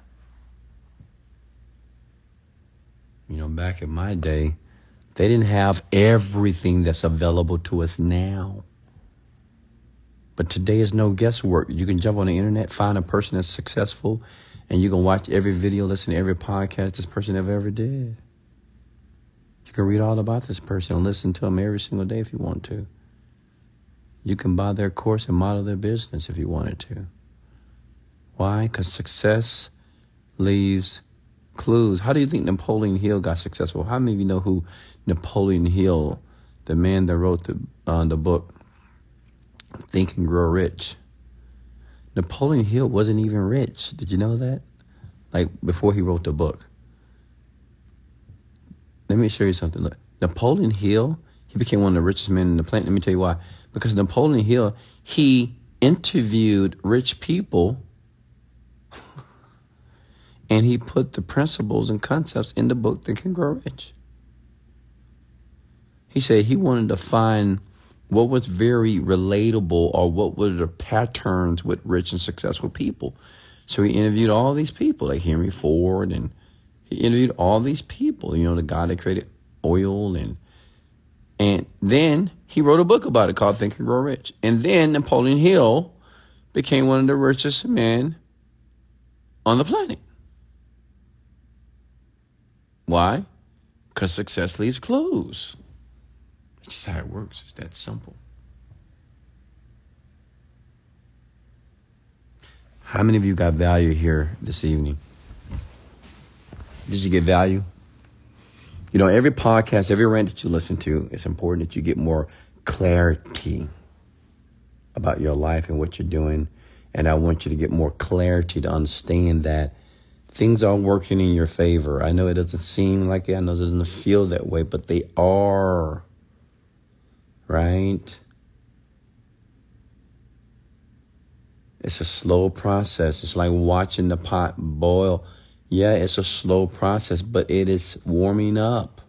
Speaker 1: You know, back in my day, they didn't have everything that's available to us now. But today is no guesswork. You can jump on the internet, find a person that's successful, and you can watch every video, listen to every podcast this person ever ever did. You can read all about this person and listen to them every single day if you want to. You can buy their course and model their business if you wanted to. Why? Because success leaves clues. How do you think Napoleon Hill got successful? How many of you know who Napoleon Hill, the man that wrote the uh, the book Think and Grow Rich? Napoleon Hill wasn't even rich. Did you know that? Like before he wrote the book. Let me show you something. Look, Napoleon Hill, he became one of the richest men in the planet. Let me tell you why. Because Napoleon Hill, he interviewed rich people and he put the principles and concepts in the book that can Grow Rich. He said he wanted to find what was very relatable or what were the patterns with rich and successful people. So he interviewed all these people, like Henry Ford, and he interviewed all these people, you know, the guy that created oil and and then he wrote a book about it called Think and Grow Rich. And then Napoleon Hill became one of the richest men on the planet. Why? Because success leaves clues. Just how it works. It's that simple. How many of you got value here this evening? Did you get value? You know, every podcast, every rant that you listen to, it's important that you get more clarity about your life and what you're doing. And I want you to get more clarity to understand that things are working in your favor. I know it doesn't seem like it, I know it doesn't feel that way, but they are. Right? It's a slow process. It's like watching the pot boil. Yeah, it's a slow process, but it is warming up.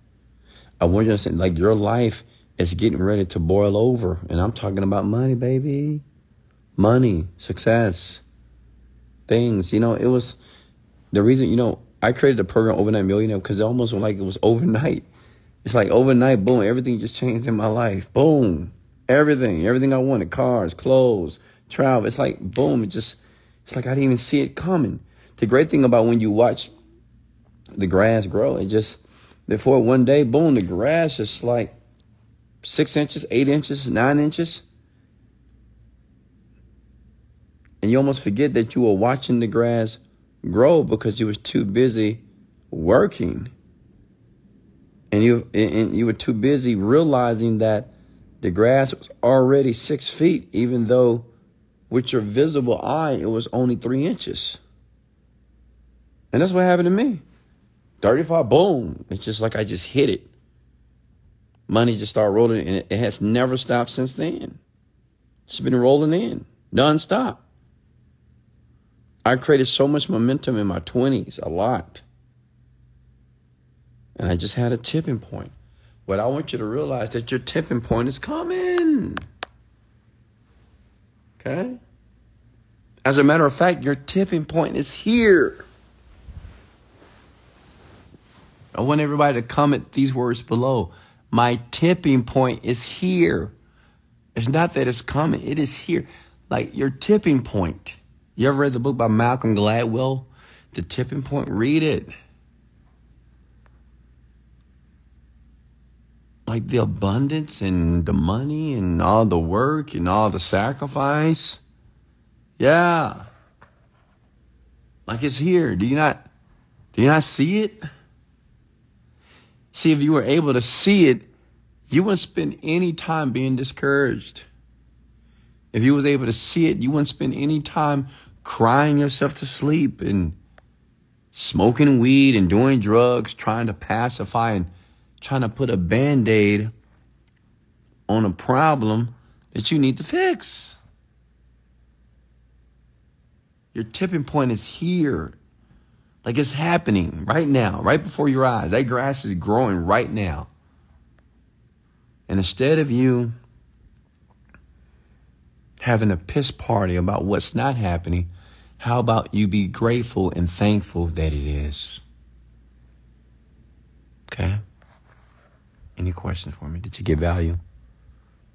Speaker 1: I want you to understand, like your life is getting ready to boil over. And I'm talking about money, baby. Money, success, things. You know, it was the reason, you know, I created a program Overnight Millionaire because it almost like it was overnight. It's like overnight, boom, everything just changed in my life. Boom. Everything, everything I wanted, cars, clothes, travel. It's like, boom, it just, it's like I didn't even see it coming. The great thing about when you watch the grass grow, it just, before one day, boom, the grass is like six inches, eight inches, nine inches. And you almost forget that you were watching the grass grow because you was too busy working. And you and you were too busy realizing that the grass was already six feet, even though with your visible eye it was only three inches. And that's what happened to me. 35, boom. It's just like I just hit it. Money just started rolling and it has never stopped since then. It's been rolling in nonstop. I created so much momentum in my 20s, a lot. And I just had a tipping point. But I want you to realize that your tipping point is coming. Okay? As a matter of fact, your tipping point is here. I want everybody to comment these words below. My tipping point is here. It's not that it's coming, it is here. Like your tipping point. You ever read the book by Malcolm Gladwell? The tipping point? Read it. Like the abundance and the money and all the work and all the sacrifice. Yeah. Like it's here. Do you not do you not see it? See, if you were able to see it, you wouldn't spend any time being discouraged. If you was able to see it, you wouldn't spend any time crying yourself to sleep and smoking weed and doing drugs, trying to pacify and trying to put a band-aid on a problem that you need to fix. Your tipping point is here. Like it's happening right now, right before your eyes. That grass is growing right now. And instead of you having a piss party about what's not happening, how about you be grateful and thankful that it is? Okay? Any questions for me? Did you get value?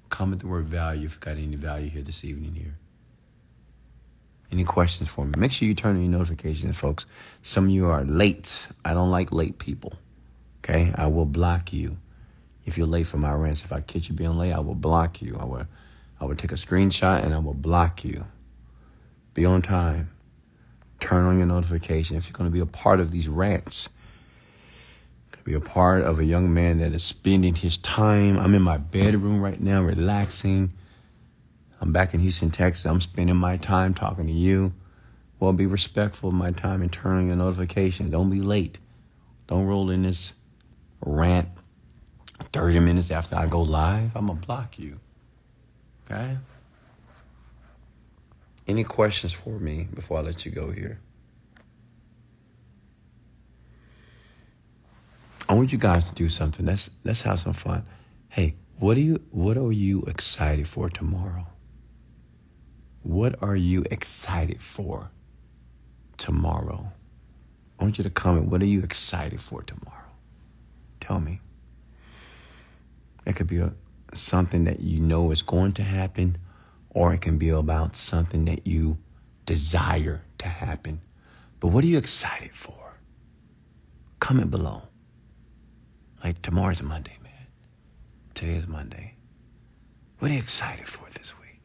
Speaker 1: Comment the word value if you got any value here this evening here. Any questions for me? Make sure you turn on your notifications, folks. Some of you are late. I don't like late people. Okay? I will block you if you're late for my rants. If I catch you being late, I will block you. I will I will take a screenshot and I will block you. Be on time. Turn on your notification if you're going to be a part of these rants. Be a part of a young man that is spending his time. I'm in my bedroom right now, relaxing I'm back in Houston, Texas. I'm spending my time talking to you. Well, be respectful of my time and turn on your notifications. Don't be late. Don't roll in this rant 30 minutes after I go live. I'm going to block you. Okay? Any questions for me before I let you go here? I want you guys to do something. Let's let's have some fun. Hey, what are you what are you excited for tomorrow? What are you excited for tomorrow? I want you to comment. What are you excited for tomorrow? Tell me. It could be a, something that you know is going to happen, or it can be about something that you desire to happen. But what are you excited for? Comment below. Like tomorrow's Monday, man. Today is Monday. What are you excited for this week?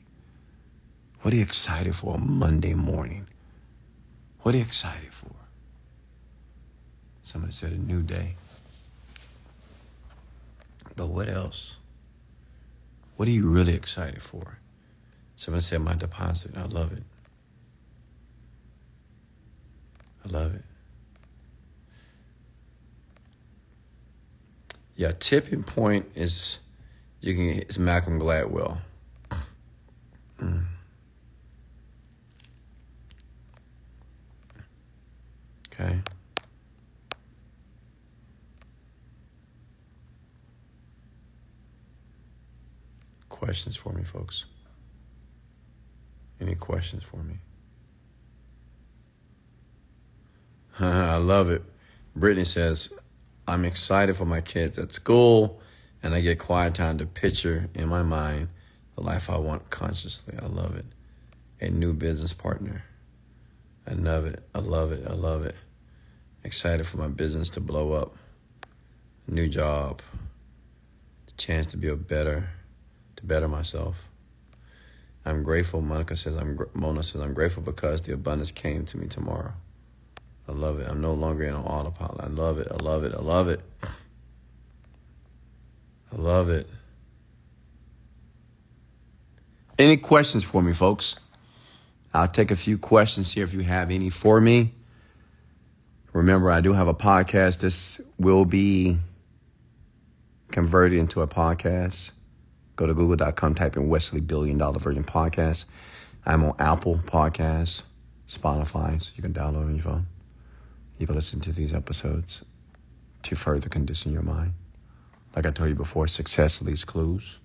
Speaker 1: What are you excited for Monday morning? What are you excited for? Somebody said a new day. But what else? What are you really excited for? Somebody said my deposit. I love it. I love it. Yeah, tipping point is you can it's Malcolm Gladwell. Mm. Okay. Questions for me, folks? Any questions for me? I love it. Brittany says, I'm excited for my kids at school and I get quiet time to picture in my mind the life I want consciously. I love it. A new business partner. I love it. I love it. I love it. Excited for my business to blow up. A new job. The chance to be a better, to better myself. I'm grateful. Monica says I'm. Mona says I'm grateful because the abundance came to me tomorrow. I love it. I'm no longer in an autopilot. I love it. I love it. I love it. I love it. Any questions for me, folks? I'll take a few questions here if you have any for me. Remember, I do have a podcast. This will be converted into a podcast. Go to google.com, type in Wesley Billion Dollar Virgin Podcast. I'm on Apple Podcasts, Spotify, so you can download on your phone. You can listen to these episodes to further condition your mind. Like I told you before, success leaves clues.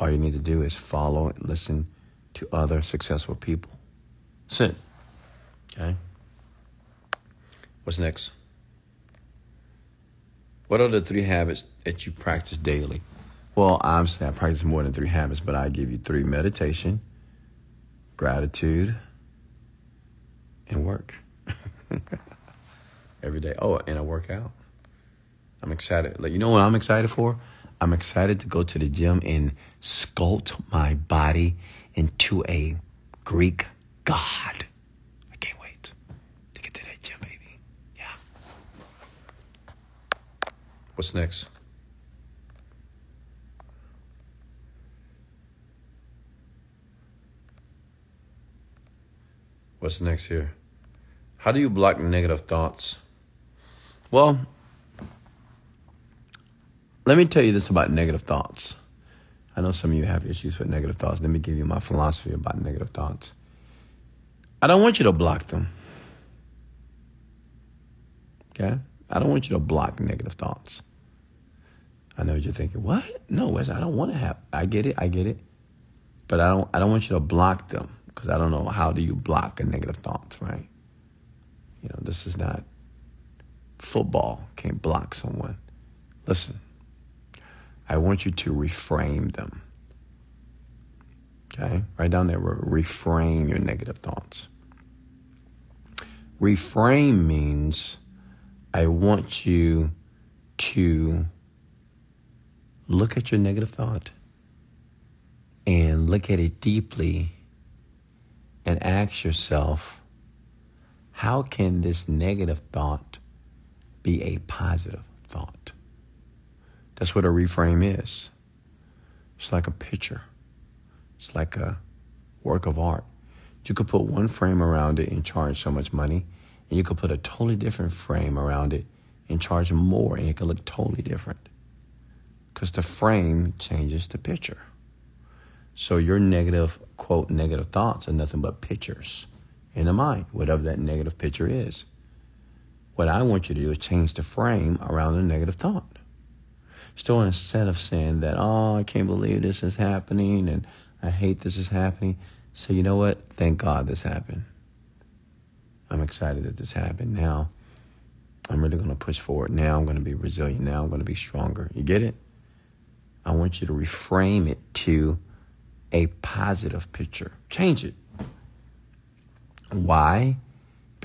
Speaker 1: All you need to do is follow and listen to other successful people. That's it. Okay? What's next? What are the three habits that you practice daily? Well, obviously, I practice more than three habits, but I give you three meditation, gratitude, and work. Every day. Oh, and I work out. I'm excited. Like, you know what I'm excited for? I'm excited to go to the gym and sculpt my body into a Greek god. I can't wait to get to that gym, baby. Yeah. What's next? What's next here? How do you block negative thoughts? Well, let me tell you this about negative thoughts. I know some of you have issues with negative thoughts. Let me give you my philosophy about negative thoughts. I don't want you to block them. Okay? I don't want you to block negative thoughts. I know what you're thinking. What? No, Wes, I don't want to have. I get it. I get it. But I don't. I don't want you to block them because I don't know how do you block a negative thoughts, right? You know, this is not football. Can't block someone. Listen, I want you to reframe them. Okay? Write down there, reframe your negative thoughts. Reframe means I want you to look at your negative thought and look at it deeply and ask yourself, how can this negative thought be a positive thought? That's what a reframe is. It's like a picture. It's like a work of art. You could put one frame around it and charge so much money, and you could put a totally different frame around it and charge more, and it could look totally different. Because the frame changes the picture. So your negative, quote, negative thoughts are nothing but pictures in the mind, whatever that negative picture is. What I want you to do is change the frame around the negative thought. Still instead of saying that, oh, I can't believe this is happening and I hate this is happening, say, you know what? Thank God this happened. I'm excited that this happened. Now, I'm really going to push forward. Now I'm going to be resilient. Now I'm going to be stronger. You get it? I want you to reframe it to a positive picture. Change it. Why?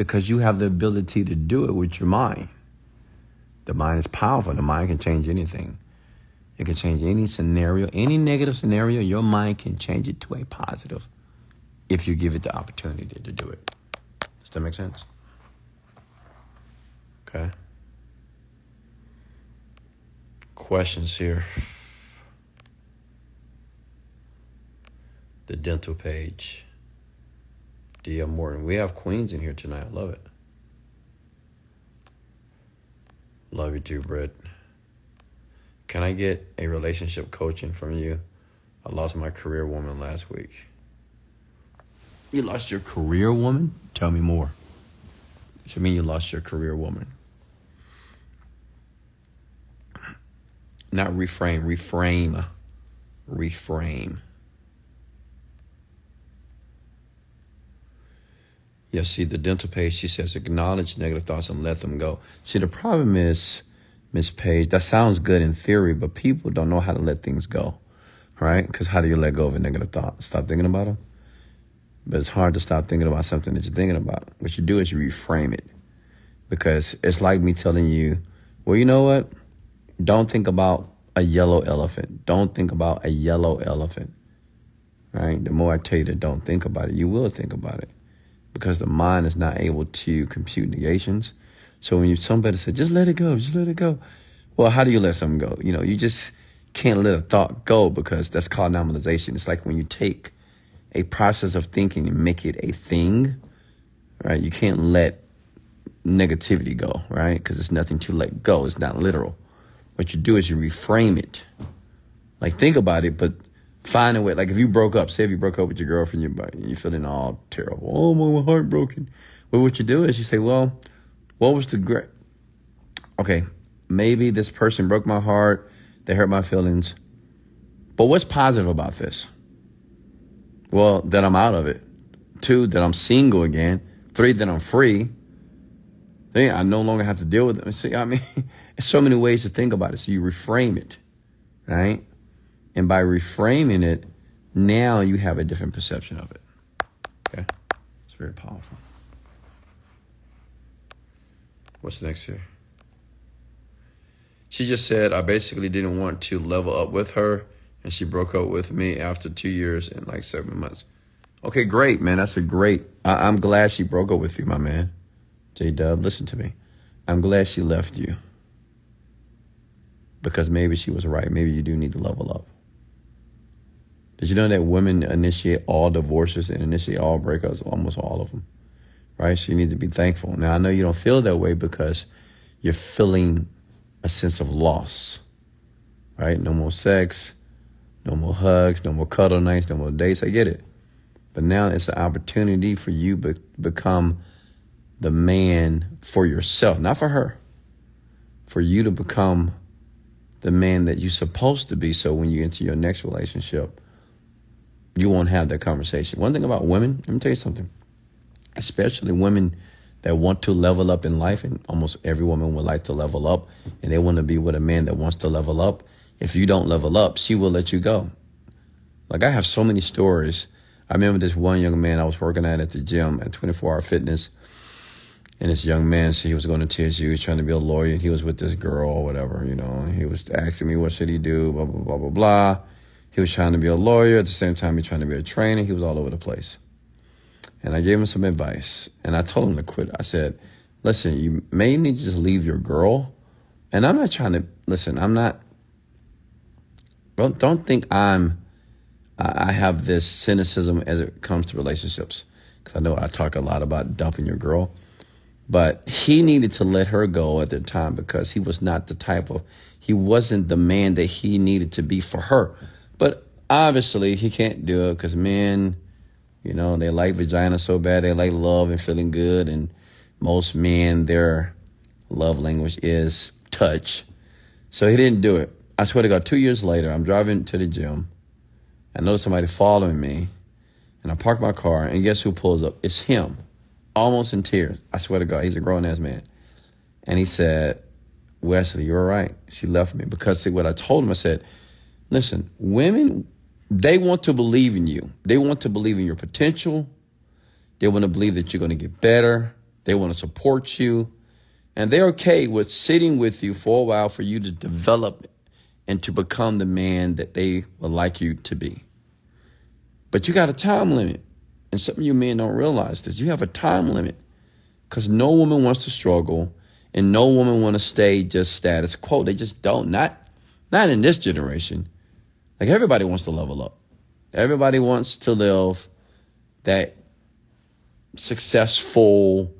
Speaker 1: Because you have the ability to do it with your mind. The mind is powerful. The mind can change anything. It can change any scenario, any negative scenario. Your mind can change it to a positive if you give it the opportunity to do it. Does that make sense? Okay. Questions here. The dental page. D.M. Morton. We have queens in here tonight. I love it. Love you too, Britt. Can I get a relationship coaching from you? I lost my career woman last week. You lost your career woman? Tell me more. What you mean you lost your career woman? Not reframe, reframe. Reframe. Yeah, see, the dental page, she says, acknowledge negative thoughts and let them go. See, the problem is, Miss Page, that sounds good in theory, but people don't know how to let things go, right? Because how do you let go of a negative thought? Stop thinking about them? But it's hard to stop thinking about something that you're thinking about. What you do is you reframe it. Because it's like me telling you, well, you know what? Don't think about a yellow elephant. Don't think about a yellow elephant. Right? The more I tell you to don't think about it, you will think about it because the mind is not able to compute negations. So when you, somebody said, just let it go, just let it go. Well, how do you let something go? You know, you just, can't let a thought go because that's called normalization. It's like when you take a process of thinking and make it a thing, right? You can't let negativity go, right? Because it's nothing to let go. It's not literal. What you do is you reframe it. Like think about it, but find a way. Like if you broke up, say if you broke up with your girlfriend, you're, you're feeling all terrible. Oh, my heart broken. Well, what you do is you say, well, what was the great? Okay, maybe this person broke my heart. They hurt my feelings. But what's positive about this? Well, that I'm out of it. Two, that I'm single again. Three, that I'm free. Then I no longer have to deal with it. See, I mean, there's so many ways to think about it. So you reframe it, right? And by reframing it, now you have a different perception of it. Okay? It's very powerful. What's next here? She just said, I basically didn't want to level up with her, and she broke up with me after two years and like seven months. Okay, great, man. That's a great. I- am glad she broke up with you, my man. J Dub, listen to me. I'm glad she left you because maybe she was right. Maybe you do need to level up. Did you know that women initiate all divorces and initiate all breakups, almost all of them? Right? So you need to be thankful. Now, I know you don't feel that way because you're feeling a sense of loss. Right? No more sex, no more hugs, no more cuddle nights, no more dates. I get it. But now it's an opportunity for you to become the man for yourself, not for her. For you to become the man that you're supposed to be. So when you enter your next relationship, you won't have that conversation. One thing about women, let me tell you something, especially women that want to level up in life, and almost every woman would like to level up, and they want to be with a man that wants to level up. If you don't level up, she will let you go. Like I have so many stories. I remember this one young man I was working at at the gym at 24 Hour Fitness, and this young man said he was going to TSU, he was trying to be a lawyer, and he was with this girl or whatever, you know. He was asking me what should he do, blah blah blah blah blah. He was trying to be a lawyer at the same time he was trying to be a trainer. He was all over the place. And I gave him some advice. And I told him to quit. I said, listen, you may need to just leave your girl. And I'm not trying to listen, I'm not don't don't think I'm I have this cynicism as it comes to relationships. Because I know I talk a lot about dumping your girl. But he needed to let her go at the time because he was not the type of he wasn't the man that he needed to be for her. But obviously, he can't do it because men, you know, they like vagina so bad. They like love and feeling good. And most men, their love language is touch. So he didn't do it. I swear to God, two years later, I'm driving to the gym. I notice somebody following me. And I park my car. And guess who pulls up? It's him, almost in tears. I swear to God, he's a grown ass man. And he said, Wesley, you're right. She left me. Because see, what I told him, I said, Listen, women, they want to believe in you. They want to believe in your potential. They want to believe that you're going to get better. They want to support you. And they're okay with sitting with you for a while for you to develop and to become the man that they would like you to be. But you got a time limit. And some of you men don't realize this. You have a time limit because no woman wants to struggle and no woman want to stay just status quo. They just don't. Not, not in this generation. Like everybody wants to level up. Everybody wants to live that successful,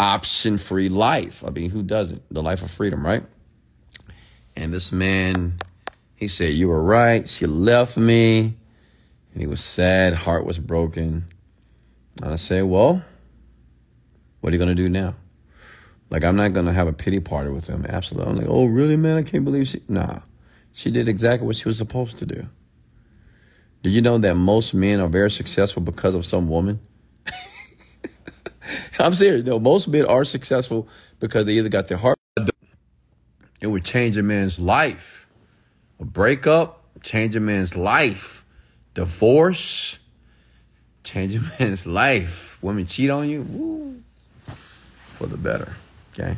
Speaker 1: option free life. I mean, who doesn't? The life of freedom, right? And this man, he said, You were right. She left me. And he was sad, heart was broken. And I say, Well, what are you going to do now? Like, I'm not going to have a pity party with him. Absolutely. I'm like, Oh, really, man? I can't believe she. Nah. She did exactly what she was supposed to do. Did you know that most men are very successful because of some woman? I'm serious. No, most men are successful because they either got their heart. It would change a man's life. A breakup, change a man's life. Divorce, change a man's life. Women cheat on you, woo, for the better. Okay.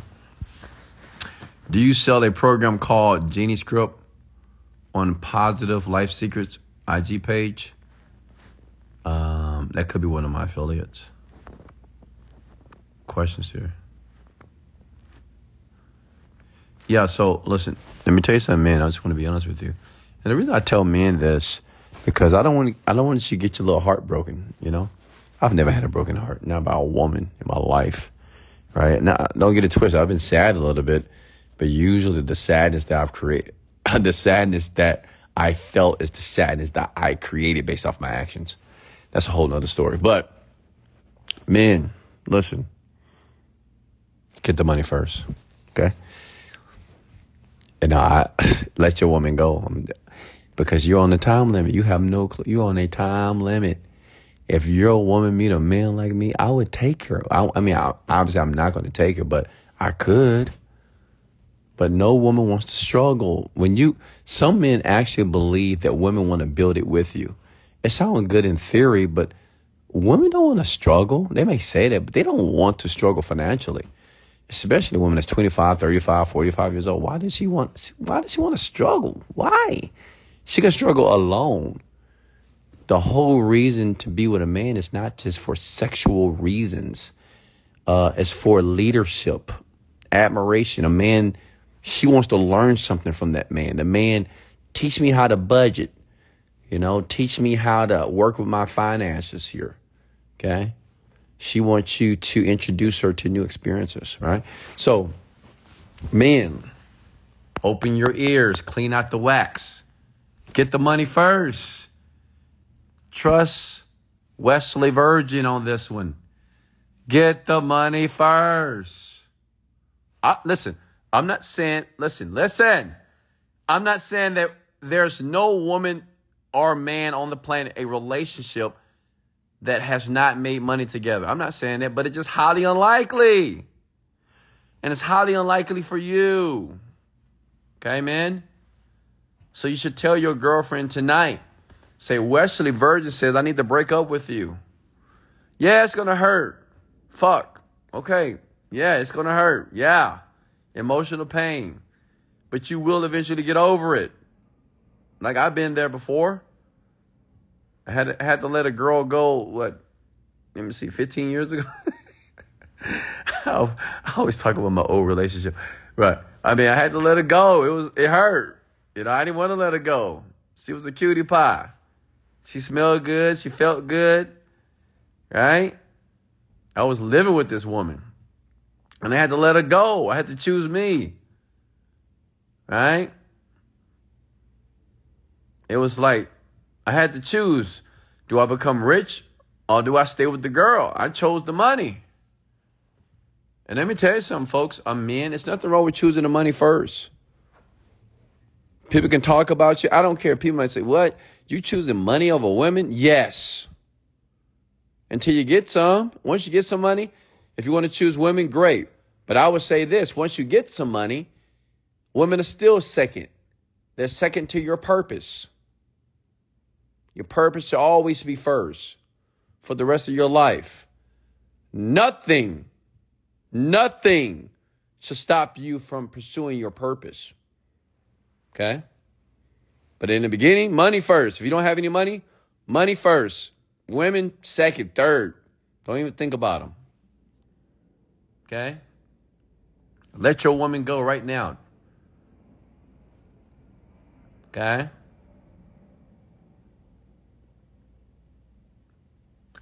Speaker 1: Do you sell a program called Genie Script? On Positive Life Secrets IG page. Um, that could be one of my affiliates. Questions here. Yeah, so listen, let me tell you something, man. I just want to be honest with you. And the reason I tell men this because I don't want I don't want you to get your little heart broken. You know, I've never had a broken heart, not by a woman in my life, right? Now, don't get it twisted. I've been sad a little bit, but usually the sadness that I've created, the sadness that I felt is the sadness that I created based off my actions. That's a whole nother story. But men, listen, get the money first, okay? And I let your woman go um, because you're on the time limit. You have no, cl- you're on a time limit. If your woman meet a man like me, I would take her. I, I mean, I, obviously, I'm not going to take her, but I could. But no woman wants to struggle. When you, some men actually believe that women want to build it with you. It sounds good in theory, but women don't want to struggle. They may say that, but they don't want to struggle financially. Especially a woman that's 25, 35, 45 years old. Why does she want, why does she want to struggle? Why? She can struggle alone. The whole reason to be with a man is not just for sexual reasons. Uh, it's for leadership, admiration. A man, she wants to learn something from that man. The man, teach me how to budget. You know, teach me how to work with my finances here. Okay. She wants you to introduce her to new experiences, right? So, men, open your ears, clean out the wax. Get the money first. Trust Wesley Virgin on this one. Get the money first. I, listen, I'm not saying, listen, listen. I'm not saying that there's no woman or man on the planet, a relationship that has not made money together. I'm not saying that, but it's just highly unlikely. And it's highly unlikely for you. Okay, man? So you should tell your girlfriend tonight. Say, Wesley Virgin says, I need to break up with you. Yeah, it's to hurt. Fuck. Okay. Yeah, it's to hurt. Yeah. Emotional pain. But you will eventually get over it. Like I've been there before. I had to, had to let a girl go, what, let me see, 15 years ago? I always talk about my old relationship. Right. I mean, I had to let her go. It was, it hurt. You know, I didn't want to let her go. She was a cutie pie. She smelled good. She felt good. Right? I was living with this woman. And I had to let her go. I had to choose me. Right? It was like I had to choose. Do I become rich or do I stay with the girl? I chose the money. And let me tell you something, folks. I'm men. It's nothing wrong with choosing the money first. People can talk about you. I don't care. People might say, What? You choosing money over women? Yes. Until you get some. Once you get some money, if you want to choose women, great. But I would say this once you get some money, women are still second. They're second to your purpose. Your purpose should always be first for the rest of your life. Nothing, nothing should stop you from pursuing your purpose. Okay? But in the beginning, money first. If you don't have any money, money first. Women second, third. Don't even think about them. Okay? Let your woman go right now. Okay?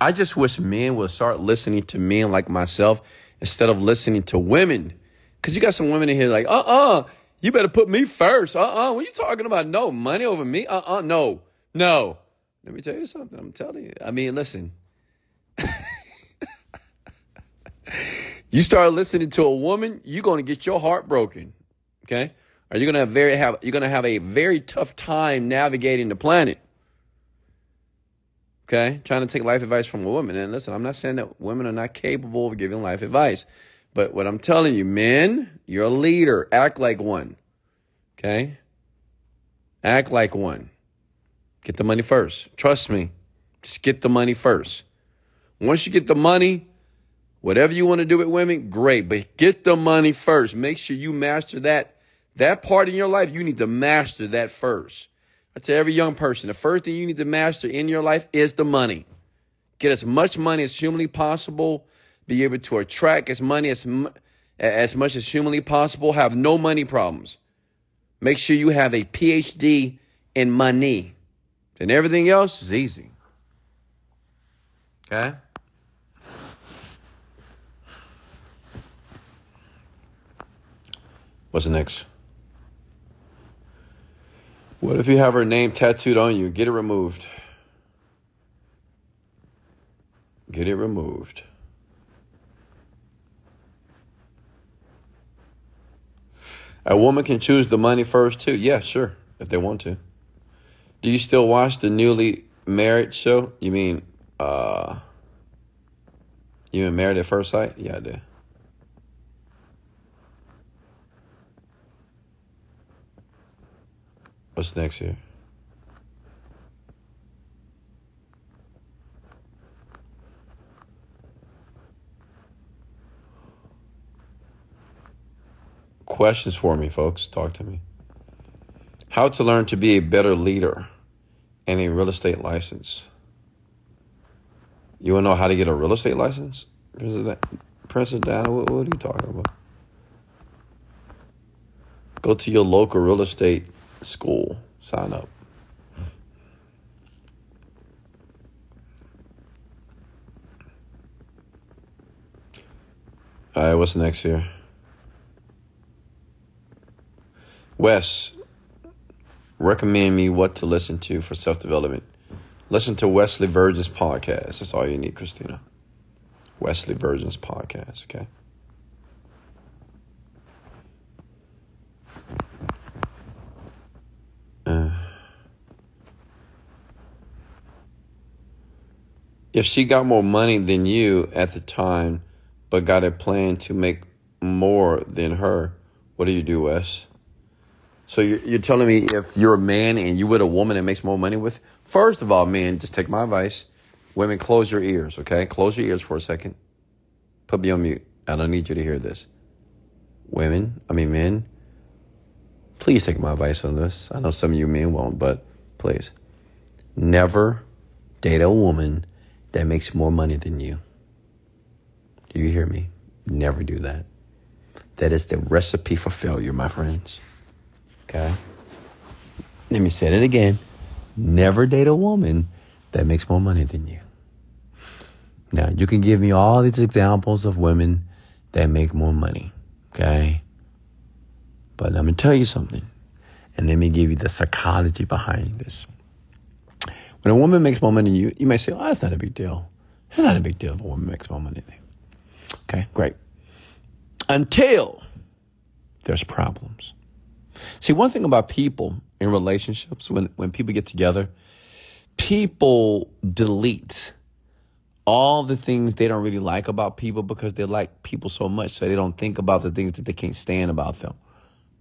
Speaker 1: I just wish men would start listening to men like myself instead of listening to women. Because you got some women in here like, uh uh-uh, uh you better put me first. Uh-uh. What are you talking about? No, money over me? Uh-uh. No. No. Let me tell you something. I'm telling you. I mean, listen. you start listening to a woman, you're going to get your heart broken. Okay? Are you going to have very have you're going to have a very tough time navigating the planet. Okay? Trying to take life advice from a woman. And listen, I'm not saying that women are not capable of giving life advice. But what I'm telling you, men, you're a leader. Act like one. Okay? Act like one. Get the money first. Trust me. Just get the money first. Once you get the money, whatever you want to do with women, great. But get the money first. Make sure you master that. That part in your life, you need to master that first. I tell every young person, the first thing you need to master in your life is the money. Get as much money as humanly possible be able to attract as money as, as much as humanly possible, have no money problems. Make sure you have a PhD in money. And everything else is easy. Okay? What's next? What if you have her name tattooed on you? Get it removed. Get it removed. A woman can choose the money first too. Yeah, sure, if they want to. Do you still watch the newly married show? You mean uh you mean married at first sight? Yeah, I do. What's next here? Questions for me, folks. Talk to me. How to learn to be a better leader and a real estate license. You want to know how to get a real estate license? Princess Diana, what, what are you talking about? Go to your local real estate school. Sign up. All right, what's next here? Wes, recommend me what to listen to for self development. Listen to Wesley Virgin's podcast. That's all you need, Christina. Wesley Virgin's podcast, okay? If she got more money than you at the time, but got a plan to make more than her, what do you do, Wes? So you're, you're telling me if you're a man and you with a woman that makes more money with, first of all, men, just take my advice. Women, close your ears, okay? Close your ears for a second. Put me on mute. I don't need you to hear this. Women, I mean men, please take my advice on this. I know some of you men won't, but please. Never date a woman that makes more money than you. Do you hear me? Never do that. That is the recipe for failure, my friends. Okay? Let me say it again. Never date a woman that makes more money than you. Now, you can give me all these examples of women that make more money. Okay? But let me tell you something. And let me give you the psychology behind this. When a woman makes more money than you, you may say, oh, that's not a big deal. It's not a big deal if a woman makes more money than you. Okay, great. Until there's problems. See, one thing about people in relationships, when, when people get together, people delete all the things they don't really like about people because they like people so much, so they don't think about the things that they can't stand about them.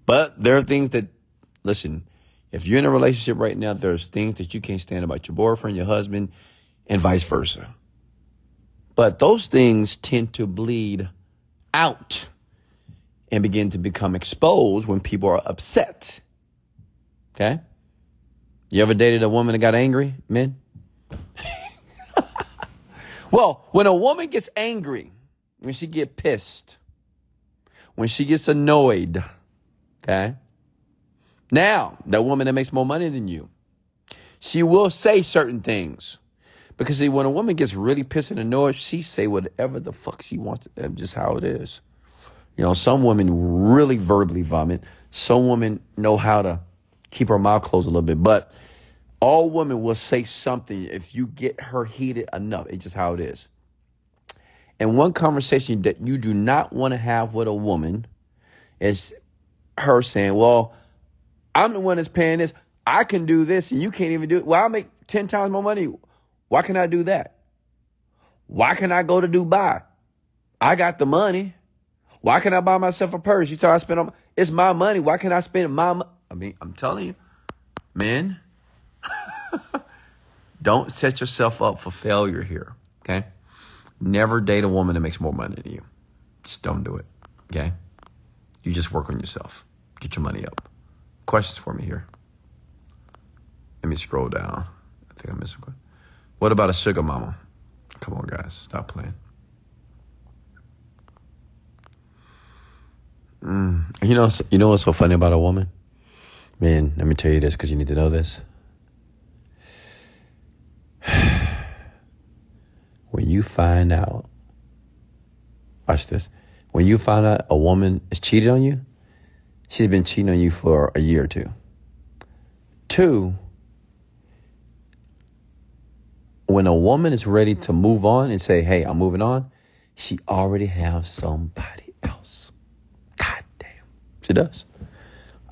Speaker 1: But there are things that, listen, if you're in a relationship right now, there's things that you can't stand about your boyfriend, your husband, and vice versa. But those things tend to bleed out and begin to become exposed when people are upset. Okay? You ever dated a woman that got angry, men? well, when a woman gets angry, when she get pissed, when she gets annoyed, okay? Now, that woman that makes more money than you, she will say certain things. Because see, when a woman gets really pissed and annoyed, she say whatever the fuck she wants. That's just how it is. You know, some women really verbally vomit. Some women know how to keep her mouth closed a little bit. But all women will say something if you get her heated enough. It's just how it is. And one conversation that you do not want to have with a woman is her saying, Well, I'm the one that's paying this. I can do this and you can't even do it. Well, I make 10 times more money. Why can I do that? Why can I go to Dubai? I got the money. Why can I buy myself a purse? You tell I spend on my, it's my money. Why can't I spend my? I mean, I'm telling you, man, don't set yourself up for failure here. Okay. Never date a woman that makes more money than you. Just don't do it. Okay. You just work on yourself. Get your money up. Questions for me here. Let me scroll down. I think I missed one. What about a sugar mama? Come on, guys. Stop playing. Mm. You know, you know what's so funny about a woman?
Speaker 2: Man, let me tell you this because you need to know this. when you find out, watch this. When you find out a woman is cheated on you, she's been cheating on you for a year or two. Two, when a woman is ready to move on and say, hey, I'm moving on, she already has somebody else. God damn. She does.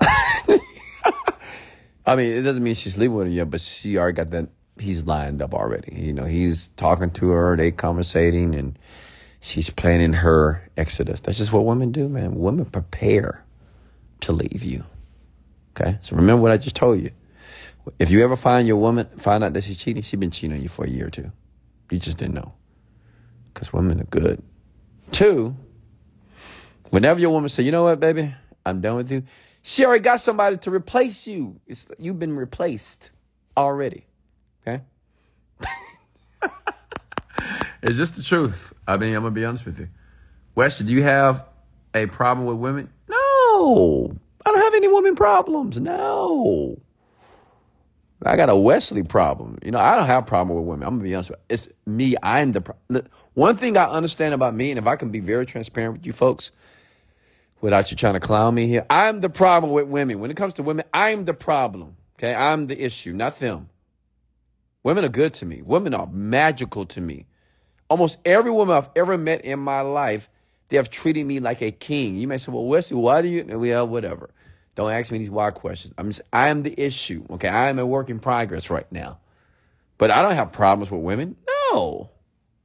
Speaker 2: I mean, it doesn't mean she's leaving with him yet, but she already got that. He's lined up already. You know, he's talking to her, they conversating, and she's planning her exodus. That's just what women do, man. Women prepare to leave you. Okay, so remember what I just told you. If you ever find your woman, find out that she's cheating, she's been cheating on you for a year or two. You just didn't know. Because women are good. Two, whenever your woman say, you know what, baby, I'm done with you, she already got somebody to replace you. It's, you've been replaced already. Okay?
Speaker 1: it's just the truth. I mean, I'm going to be honest with you. Wes, do you have a problem with women?
Speaker 2: No. I don't have any women problems. No. I got a Wesley problem. You know, I don't have a problem with women. I'm gonna be honest with you. It's me. I'm the pro- one thing I understand about me, and if I can be very transparent with you folks, without you trying to clown me here, I'm the problem with women. When it comes to women, I'm the problem. Okay, I'm the issue, not them. Women are good to me. Women are magical to me. Almost every woman I've ever met in my life, they have treated me like a king. You may say, "Well, Wesley, why do you?" Well, whatever. Don't ask me these wild questions. I'm just, I am the issue. Okay. I am a work in progress right now. But I don't have problems with women. No.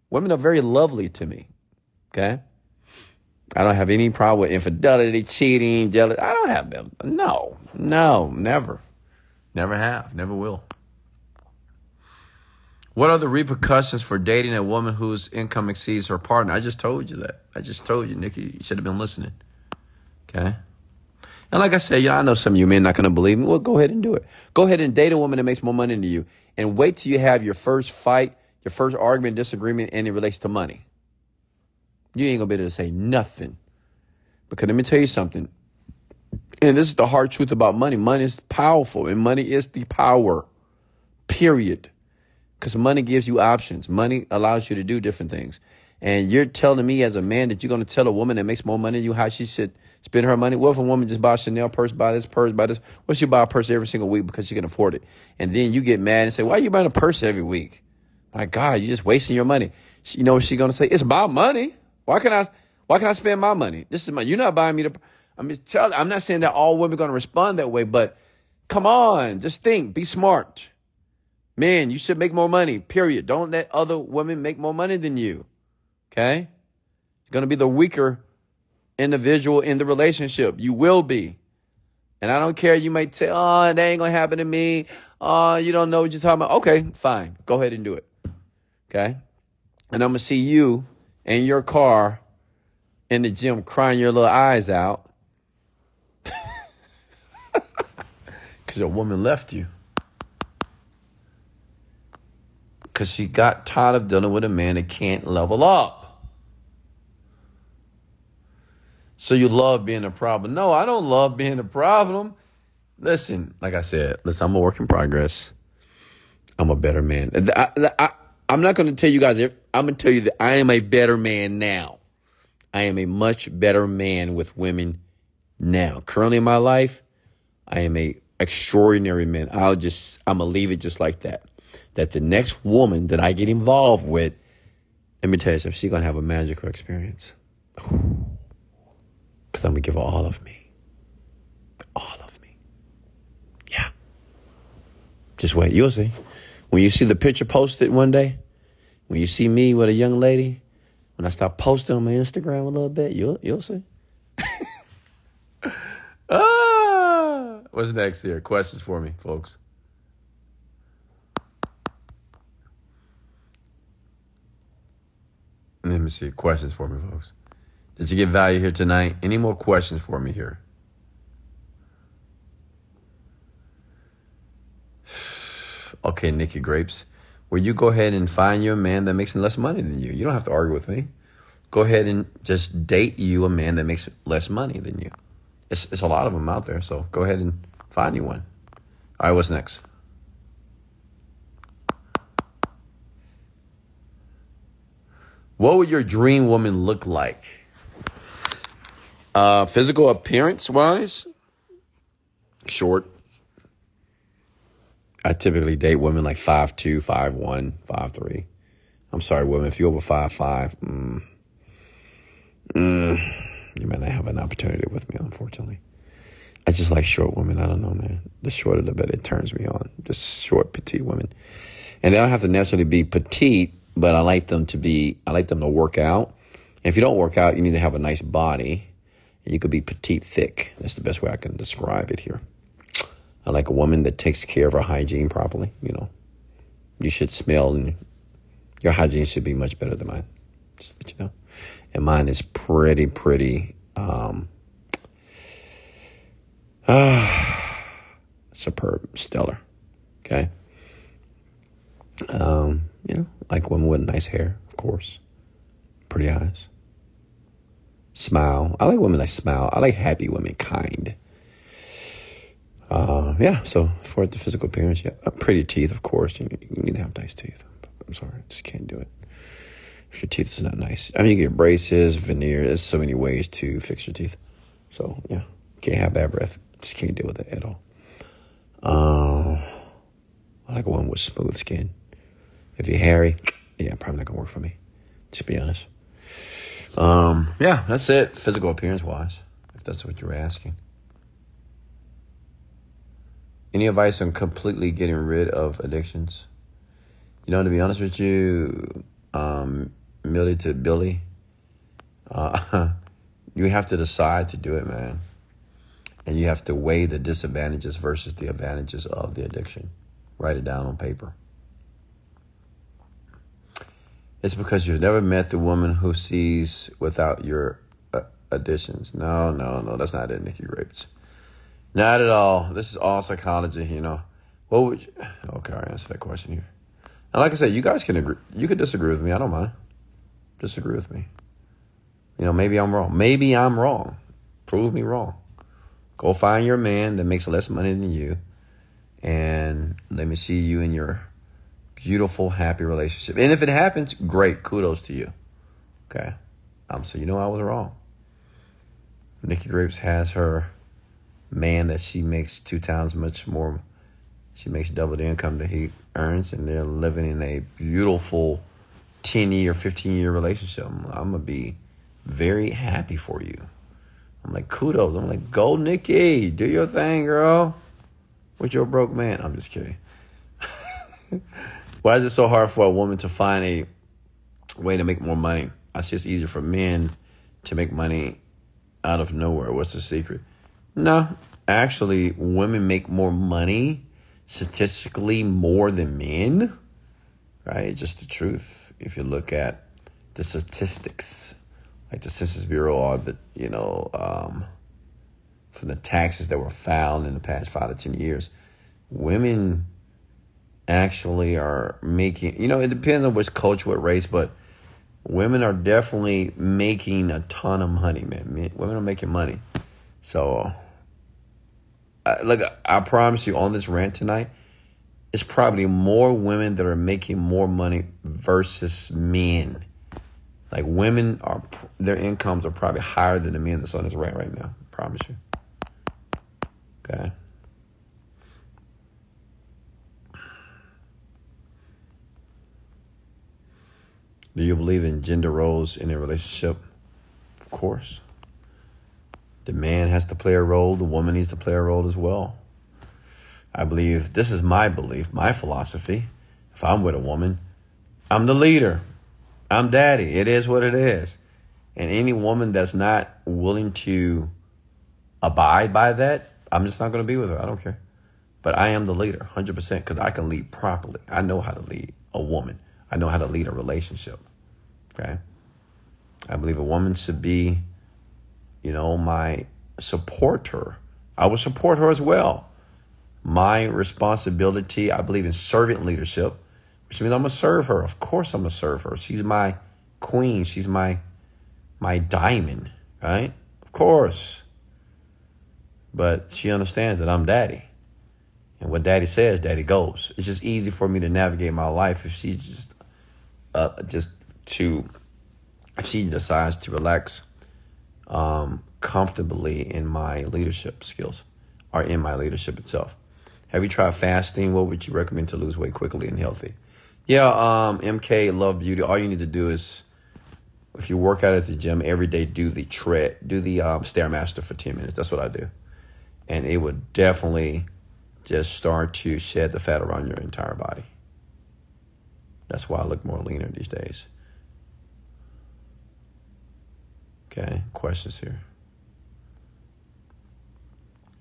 Speaker 2: Women are very lovely to me. Okay. I don't have any problem with infidelity, cheating, jealousy. I don't have them. No, no, never.
Speaker 1: Never have. Never will. What are the repercussions for dating a woman whose income exceeds her partner? I just told you that. I just told you, Nikki. You should have been listening. Okay. And like I said, you know, I know some of you men not going to believe me. Well, go ahead and do it. Go ahead and date a woman that makes more money than you, and wait till you have your first fight, your first argument, disagreement, and it relates to money. You ain't gonna be able to say nothing. Because let me tell you something. And this is the hard truth about money. Money is powerful, and money is the power. Period. Because money gives you options. Money allows you to do different things. And you're telling me as a man that you're gonna tell a woman that makes more money than you how she should spend her money. What if a woman just buys Chanel purse, buy this purse, buy this? What she buy a purse every single week because she can afford it? And then you get mad and say, why are you buying a purse every week? My God, you're just wasting your money. You know what she's going to say? It's my money. Why can I, why can I spend my money? This is my, you're not buying me the, I'm just telling, I'm not saying that all women are going to respond that way, but come on, just think, be smart. Man, you should make more money, period. Don't let other women make more money than you. Okay? You're going to be the weaker individual in the relationship. You will be. And I don't care. You might say, oh, that ain't going to happen to me. Oh, you don't know what you're talking about. Okay, fine. Go ahead and do it. Okay. And I'm going to see you in your car in the gym crying your little eyes out because a woman left you. Because she got tired of dealing with a man that can't level up. So you love being a problem. No, I don't love being a problem. Listen, like I said, listen, I'm a work in progress. I'm a better man. I, am not going to tell you guys, I'm going to tell you that I am a better man now. I am a much better man with women now. Currently in my life, I am a extraordinary man. I'll just, I'm going to leave it just like that. That the next woman that I get involved with, let me tell you something, she's going to have a magical experience. Because I'm going to give her all of me. All of me. Yeah. Just wait. You'll see. When you see the picture posted one day, when you see me with a young lady, when I start posting on my Instagram a little bit, you'll, you'll see. ah, what's next here? Questions for me, folks. Let me see. Questions for me, folks. Did you get value here tonight? Any more questions for me here? okay, Nikki Grapes. Will you go ahead and find you a man that makes less money than you? You don't have to argue with me. Go ahead and just date you a man that makes less money than you. It's, it's a lot of them out there, so go ahead and
Speaker 2: Find you one. All right, what's next? What would your dream woman look like? Uh, physical appearance wise, short. I typically date women like 5'2, 5'1, 5'3. I'm sorry, women, if you're over 5'5, mm, mm, you might not have an opportunity with me, unfortunately. I just like short women. I don't know, man. The shorter, the better. It turns me on. Just short, petite women. And they don't have to necessarily be petite, but I like them to be, I like them to work out. And if you don't work out, you need to have a nice body. You could be petite thick. That's the best way I can describe it here. I like a woman that takes care of her hygiene properly. You know, you should smell and your hygiene should be much better than mine. Just let you know. And mine is pretty, pretty um, uh, superb, stellar. Okay. Um, you know, like women with nice hair, of course, pretty eyes, smile. I like women that smile. I like happy women, kind. Uh, yeah. So for the physical appearance, yeah, uh, pretty teeth, of course. You, you need to have nice teeth. I'm sorry, I just can't do it. If your teeth is not nice, I mean, you get braces, veneer. There's so many ways to fix your teeth. So yeah, can't have bad breath. Just can't deal with it at all. Um, I like one with smooth skin. If you're hairy, yeah, probably not gonna work for me. To be honest. Um, yeah, that's it. Physical appearance wise, if that's what you're asking. Any advice on completely getting rid of addictions? You know, to be honest with you, um, Millie to Billy, uh, you have to decide to do it, man. And you have to weigh the disadvantages versus the advantages of the addiction. Write it down on paper. It's because you've never met the woman who sees without your uh, additions. No, no, no, that's not it, Nikki Grapes. Not at all. This is all psychology, you know. What would you, okay, I'll answer that question here. And like I said, you guys can agree, you could disagree with me. I don't mind. Disagree with me. You know, maybe I'm wrong. Maybe I'm wrong. Prove me wrong. Go find your man that makes less money than you and let me see you in your beautiful, happy relationship. And if it happens, great. Kudos to you. Okay. Um, so you know I was wrong. Nikki Grapes has her man that she makes two times much more. She makes double the income that he earns, and they're living in a beautiful 10 year, 15 year relationship. I'm, I'm going to be very happy for you. I'm like, kudos. I'm like, go, Nikki. Do your thing, girl. With your broke man. I'm just kidding. Why is it so hard for a woman to find a way to make more money? It's just easier for men to make money out of nowhere. What's the secret? No, actually, women make more money statistically more than men. Right? Just the truth. If you look at the statistics, like the Census Bureau or the, you know, um, from the taxes that were found in the past five to 10 years, women actually are making, you know, it depends on which culture, what race, but women are definitely making a ton of money, man. Women are making money. So, I, look, I promise you on this rant tonight, it's probably more women that are making more money versus men. Like women are, their incomes are probably higher than the men that's on this rant right now. I promise you. Okay. Do you believe in gender roles in a relationship? Of course. The man has to play a role, the woman needs to play a role as well. I believe this is my belief, my philosophy. If I'm with a woman, I'm the leader. I'm daddy. It is what it is. And any woman that's not willing to abide by that, I'm just not going to be with her. I don't care. But I am the leader, 100%, because I can lead properly. I know how to lead a woman, I know how to lead a relationship. Okay. I believe a woman should be, you know, my supporter. I will support her as well. My responsibility, I believe in servant leadership, which means I'm gonna serve her. Of course I'm gonna serve her. She's my queen. She's my my diamond, right? Of course. but she understands that I'm daddy. And what daddy says, daddy goes. It's just easy for me to navigate my life if she just uh just to if she decides to relax um comfortably in my leadership skills or in my leadership itself. Have you tried fasting? What would you recommend to lose weight quickly and healthy? Yeah, um, MK Love Beauty. All you need to do is, if you work out at the gym every day, do the tread, do the um, stairmaster for ten minutes. That's what I do, and it would definitely just start to shed the fat around your entire body. That's why I look more leaner these days. Okay, questions here.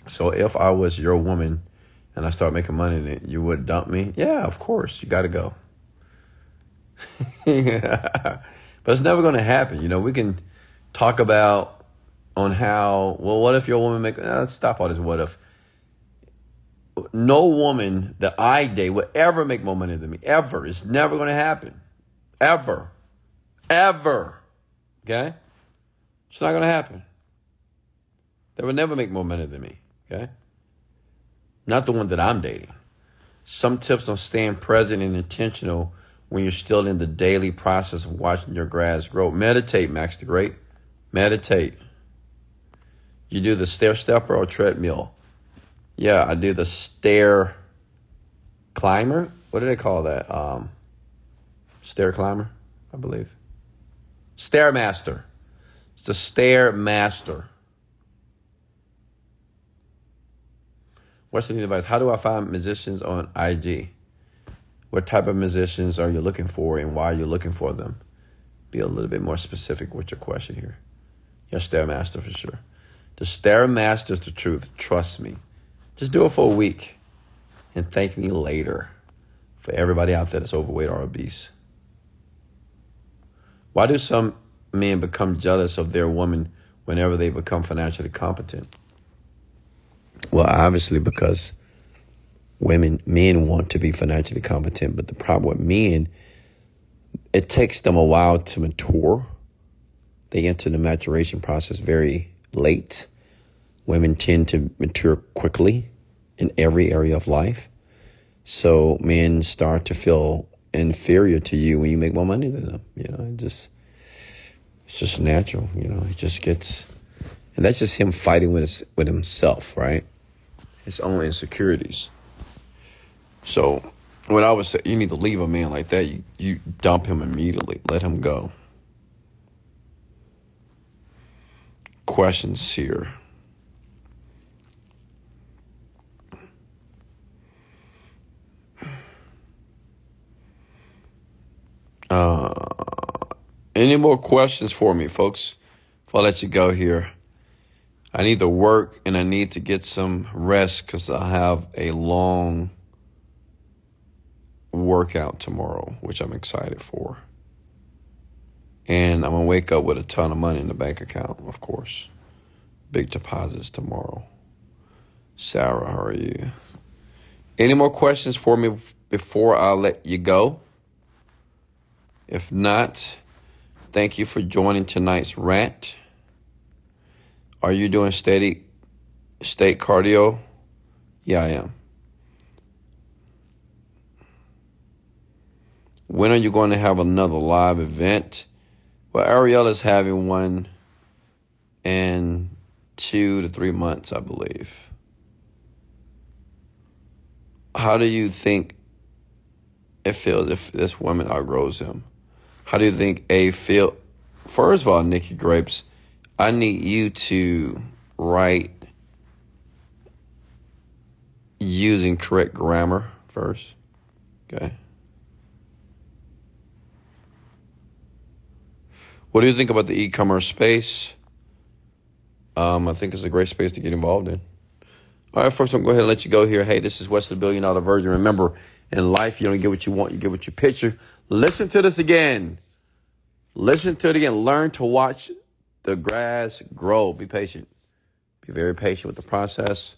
Speaker 2: So if I was your woman and I start making money in it, you would dump me? Yeah, of course. You got to go. but it's never going to happen. You know, we can talk about on how, well, what if your woman make, uh, stop all this what if. No woman that I date will ever make more money than me. Ever. It's never going to happen. Ever. Ever. Okay? It's not going to happen. They will never make more money than me. Okay? Not the one that I'm dating. Some tips on staying present and intentional when you're still in the daily process of watching your grass grow. Meditate, Max the Great. Meditate. You do the stair stepper or treadmill? Yeah, I do the stair climber. What do they call that? Um, stair climber, I believe. Stairmaster. A stair master. What's the new advice? How do I find musicians on IG? What type of musicians are you looking for and why are you looking for them? Be a little bit more specific with your question here. Your Stairmaster for sure. The Stairmaster is the truth. Trust me. Just do it for a week and thank me later for everybody out there that's overweight or obese. Why do some men become jealous of their woman whenever they become financially competent? Well, obviously, because women, men want to be financially competent, but the problem with men, it takes them a while to mature. They enter the maturation process very late. Women tend to mature quickly in every area of life. So men start to feel inferior to you when you make more money than them. You know, it just it's just natural. You know, it just gets, and that's just him fighting with his, with himself, right? His own insecurities. So, what I would say, you need to leave a man like that. You you dump him immediately. Let him go. Questions here. Uh, any more questions for me, folks? Before I let you go here, I need to work and I need to get some rest because I have a long workout tomorrow, which I'm excited for. And I'm going to wake up with a ton of money in the bank account, of course. Big deposits tomorrow. Sarah, how are you? Any more questions for me before I let you go? If not, thank you for joining tonight's rant. Are you doing steady state cardio? Yeah, I am. When are you going to have another live event? Well, Ariella's having one in two to three months, I believe. How do you think it feels if this woman outgrows him? How do you think A feel? First of all, Nikki Grapes, I need you to write using correct grammar first. Okay. What do you think about the e-commerce space? Um, I think it's a great space to get involved in. All right, first I'm going to go ahead and let you go here. Hey, this is Wesley Billion Dollar Virgin. Remember, in life, you don't get what you want, you get what you picture. Listen to this again. Listen to it again. Learn to watch the grass grow. Be patient. Be very patient with the process.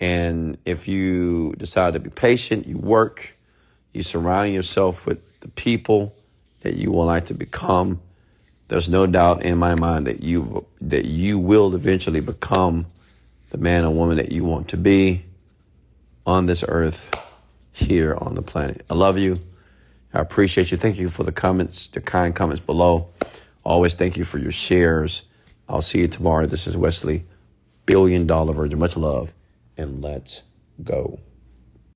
Speaker 2: And if you decide to be patient, you work, you surround yourself with the people that you would like to become there's no doubt in my mind that you that you will eventually become the man or woman that you want to be on this earth here on the planet. I love you. I appreciate you. Thank you for the comments, the kind comments below. Always thank you for your shares. I'll see you tomorrow. This is Wesley, Billion Dollar Virgin. Much love, and let's go.